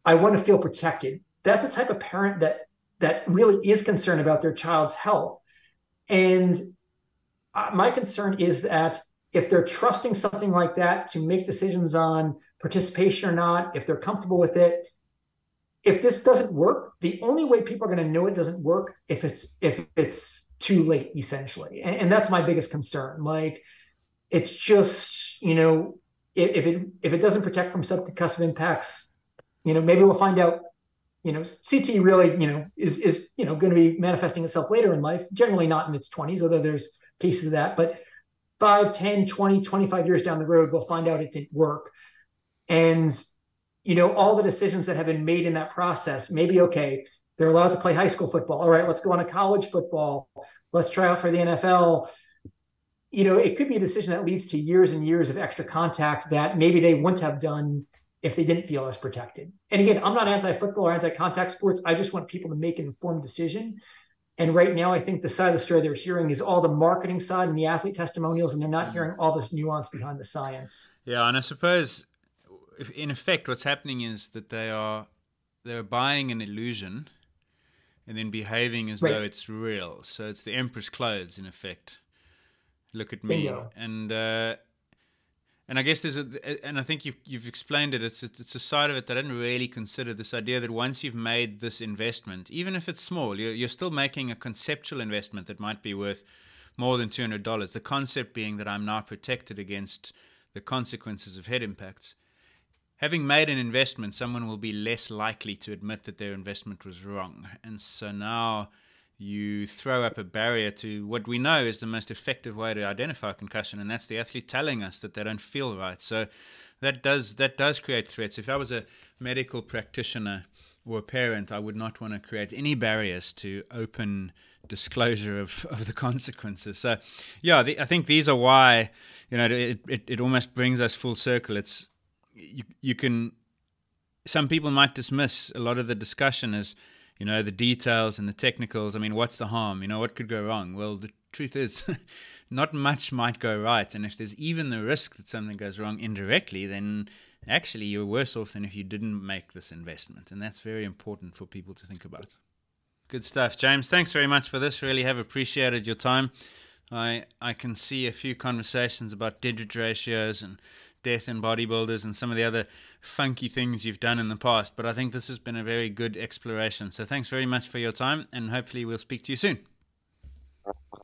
I want to feel protected. That's the type of parent that that really is concerned about their child's health. And uh, my concern is that if they're trusting something like that to make decisions on participation or not, if they're comfortable with it, if this doesn't work, the only way people are going to know it doesn't work if it's if it's too late, essentially, and, and that's my biggest concern. Like, it's just you know, if, if it if it doesn't protect from subconcussive impacts, you know, maybe we'll find out you know, CTE really, you know, is is you know going to be manifesting itself later in life, generally not in its 20s, although there's cases of that. But 5, 10, 20, 25 years down the road, we'll find out it didn't work. And, you know, all the decisions that have been made in that process, maybe, okay, they're allowed to play high school football. All right, let's go on to college football. Let's try out for the NFL. You know, it could be a decision that leads to years and years of extra contact that maybe they wouldn't have done if they didn't feel as protected. And again, I'm not anti-football or anti-contact sports. I just want people to make an informed decision. And right now, I think the side of the story they're hearing is all the marketing side and the athlete testimonials, and they're not mm-hmm. hearing all this nuance behind the science. Yeah, and I suppose, if, in effect, what's happening is that they are they're buying an illusion, and then behaving as right. though it's real. So it's the emperor's clothes, in effect. Look at me, Bingo. and uh, and I guess there's a, and I think you've you've explained it. It's it's a side of it that I didn't really consider. This idea that once you've made this investment, even if it's small, you're you're still making a conceptual investment that might be worth more than two hundred dollars. The concept being that I'm now protected against the consequences of head impacts. Having made an investment, someone will be less likely to admit that their investment was wrong, and so now you throw up a barrier to what we know is the most effective way to identify concussion, and that's the athlete telling us that they don't feel right. So that does that does create threats. If I was a medical practitioner or a parent, I would not want to create any barriers to open disclosure of, of the consequences. So, yeah, the, I think these are why you know it, it it almost brings us full circle. It's you you can some people might dismiss a lot of the discussion as you know, the details and the technicals. I mean, what's the harm? You know, what could go wrong? Well, the truth is, not much might go right. And if there's even the risk that something goes wrong indirectly, then actually you're worse off than if you didn't make this investment. And that's very important for people to think about. Good stuff, James. Thanks very much for this. Really have appreciated your time. I I can see a few conversations about digit ratios and death and bodybuilders and some of the other funky things you've done in the past. But I think this has been a very good exploration. So thanks very much for your time, and hopefully we'll speak to you soon.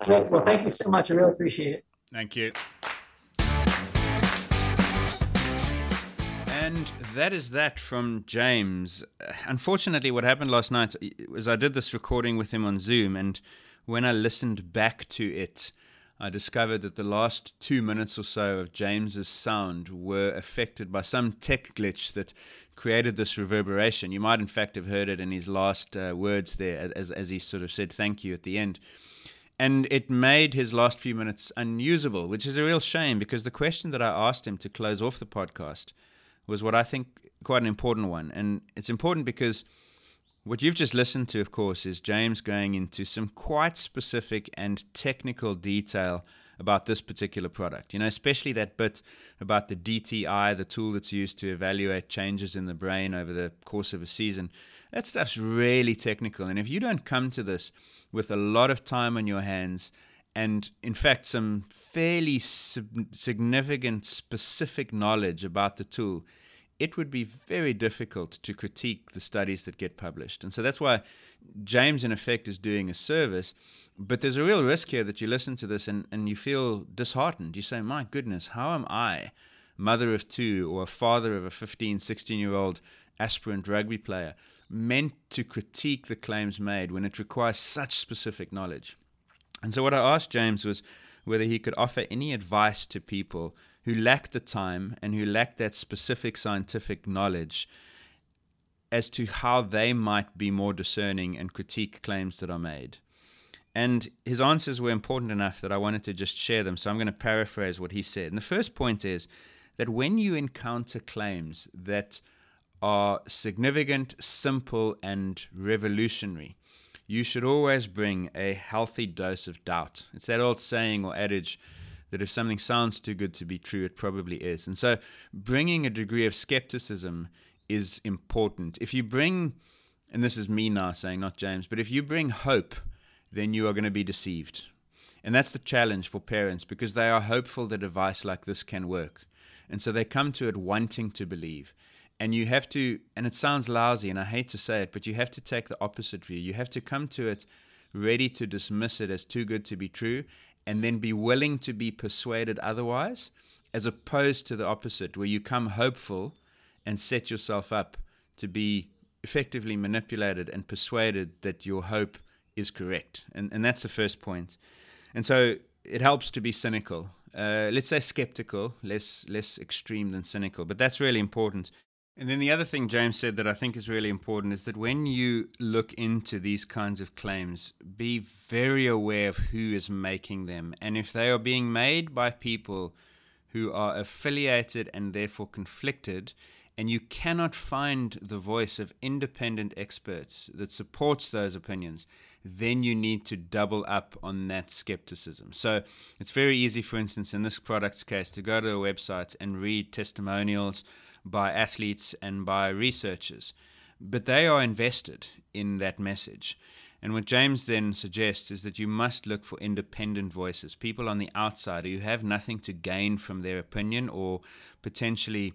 Well, thank you so much. I really appreciate it. Thank you. And that is that from James. Unfortunately, what happened last night was I did this recording with him on Zoom, and when I listened back to it, I discovered that the last two minutes or so of James's sound were affected by some tech glitch that created this reverberation. You might, in fact, have heard it in his last uh, words there, as, as he sort of said thank you at the end. And it made his last few minutes unusable, which is a real shame because the question that I asked him to close off the podcast was what I think quite an important one. And it's important because What you've just listened to, of course, is James going into some quite specific and technical detail about this particular product. You know, especially that bit about the DTI, the tool that's used to evaluate changes in the brain over the course of a season. That stuff's really technical. And if you don't come to this with a lot of time on your hands, and in fact, some fairly significant specific knowledge about the tool, it would be very difficult to critique the studies that get published. And so that's why James, in effect, is doing a service. But there's a real risk here that you listen to this and, and you feel disheartened. You say, My goodness, how am I, mother of two or father of a 15, 16 year old aspirant rugby player, meant to critique the claims made when it requires such specific knowledge? And so what I asked James was whether he could offer any advice to people who lack the time and who lack that specific scientific knowledge as to how they might be more discerning and critique claims that are made. And his answers were important enough that I wanted to just share them. So I'm going to paraphrase what he said. And the first point is that when you encounter claims that are significant, simple, and revolutionary, you should always bring a healthy dose of doubt. It's that old saying or adage that if something sounds too good to be true, it probably is. And so bringing a degree of skepticism is important. If you bring, and this is me now saying, not James, but if you bring hope, then you are going to be deceived. And that's the challenge for parents because they are hopeful that a device like this can work. And so they come to it wanting to believe. And you have to, and it sounds lousy, and I hate to say it, but you have to take the opposite view. You have to come to it ready to dismiss it as too good to be true and then be willing to be persuaded otherwise, as opposed to the opposite, where you come hopeful and set yourself up to be effectively manipulated and persuaded that your hope is correct. And, and that's the first point. And so it helps to be cynical. Uh, let's say skeptical, less less extreme than cynical, but that's really important. And then the other thing James said that I think is really important is that when you look into these kinds of claims, be very aware of who is making them. And if they are being made by people who are affiliated and therefore conflicted, and you cannot find the voice of independent experts that supports those opinions, then you need to double up on that skepticism. So it's very easy, for instance, in this product's case, to go to a website and read testimonials by athletes and by researchers, but they are invested in that message. And what James then suggests is that you must look for independent voices, people on the outside who have nothing to gain from their opinion or potentially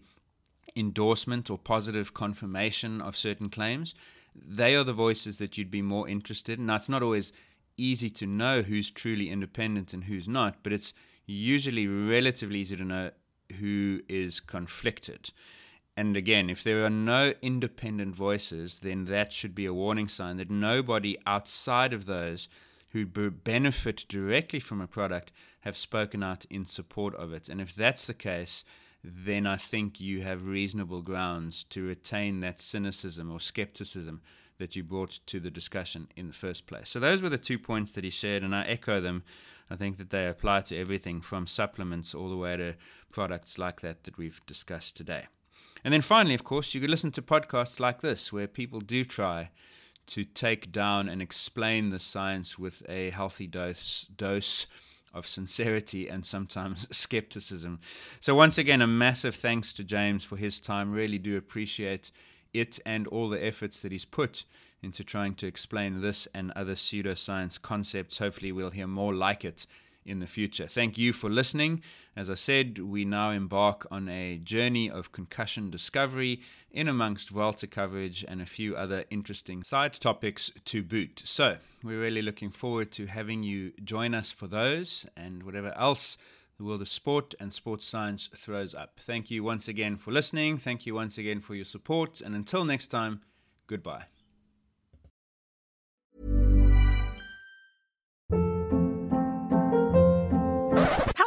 endorsement or positive confirmation of certain claims. They are the voices that you'd be more interested in. Now, it's not always easy to know who's truly independent and who's not, but it's usually relatively easy to know who is conflicted. And again, if there are no independent voices, then that should be a warning sign that nobody outside of those who benefit directly from a product have spoken out in support of it. And if that's the case, then I think you have reasonable grounds to retain that cynicism or skepticism that you brought to the discussion in the first place. So those were the two points that he shared, and I echo them. I think that they apply to everything from supplements all the way to products like that that we've discussed today. And then finally, of course, you could listen to podcasts like this where people do try to take down and explain the science with a healthy dose dose of sincerity and sometimes skepticism. So once again, a massive thanks to James for his time. Really do appreciate it and all the efforts that he's put into trying to explain this and other pseudoscience concepts. Hopefully, we'll hear more like it in the future. Thank you for listening. As I said, we now embark on a journey of concussion discovery in amongst Vuelta coverage and a few other interesting side topics to boot. So, we're really looking forward to having you join us for those and whatever else the world of sport and sports science throws up. Thank you once again for listening. Thank you once again for your support. And until next time, goodbye.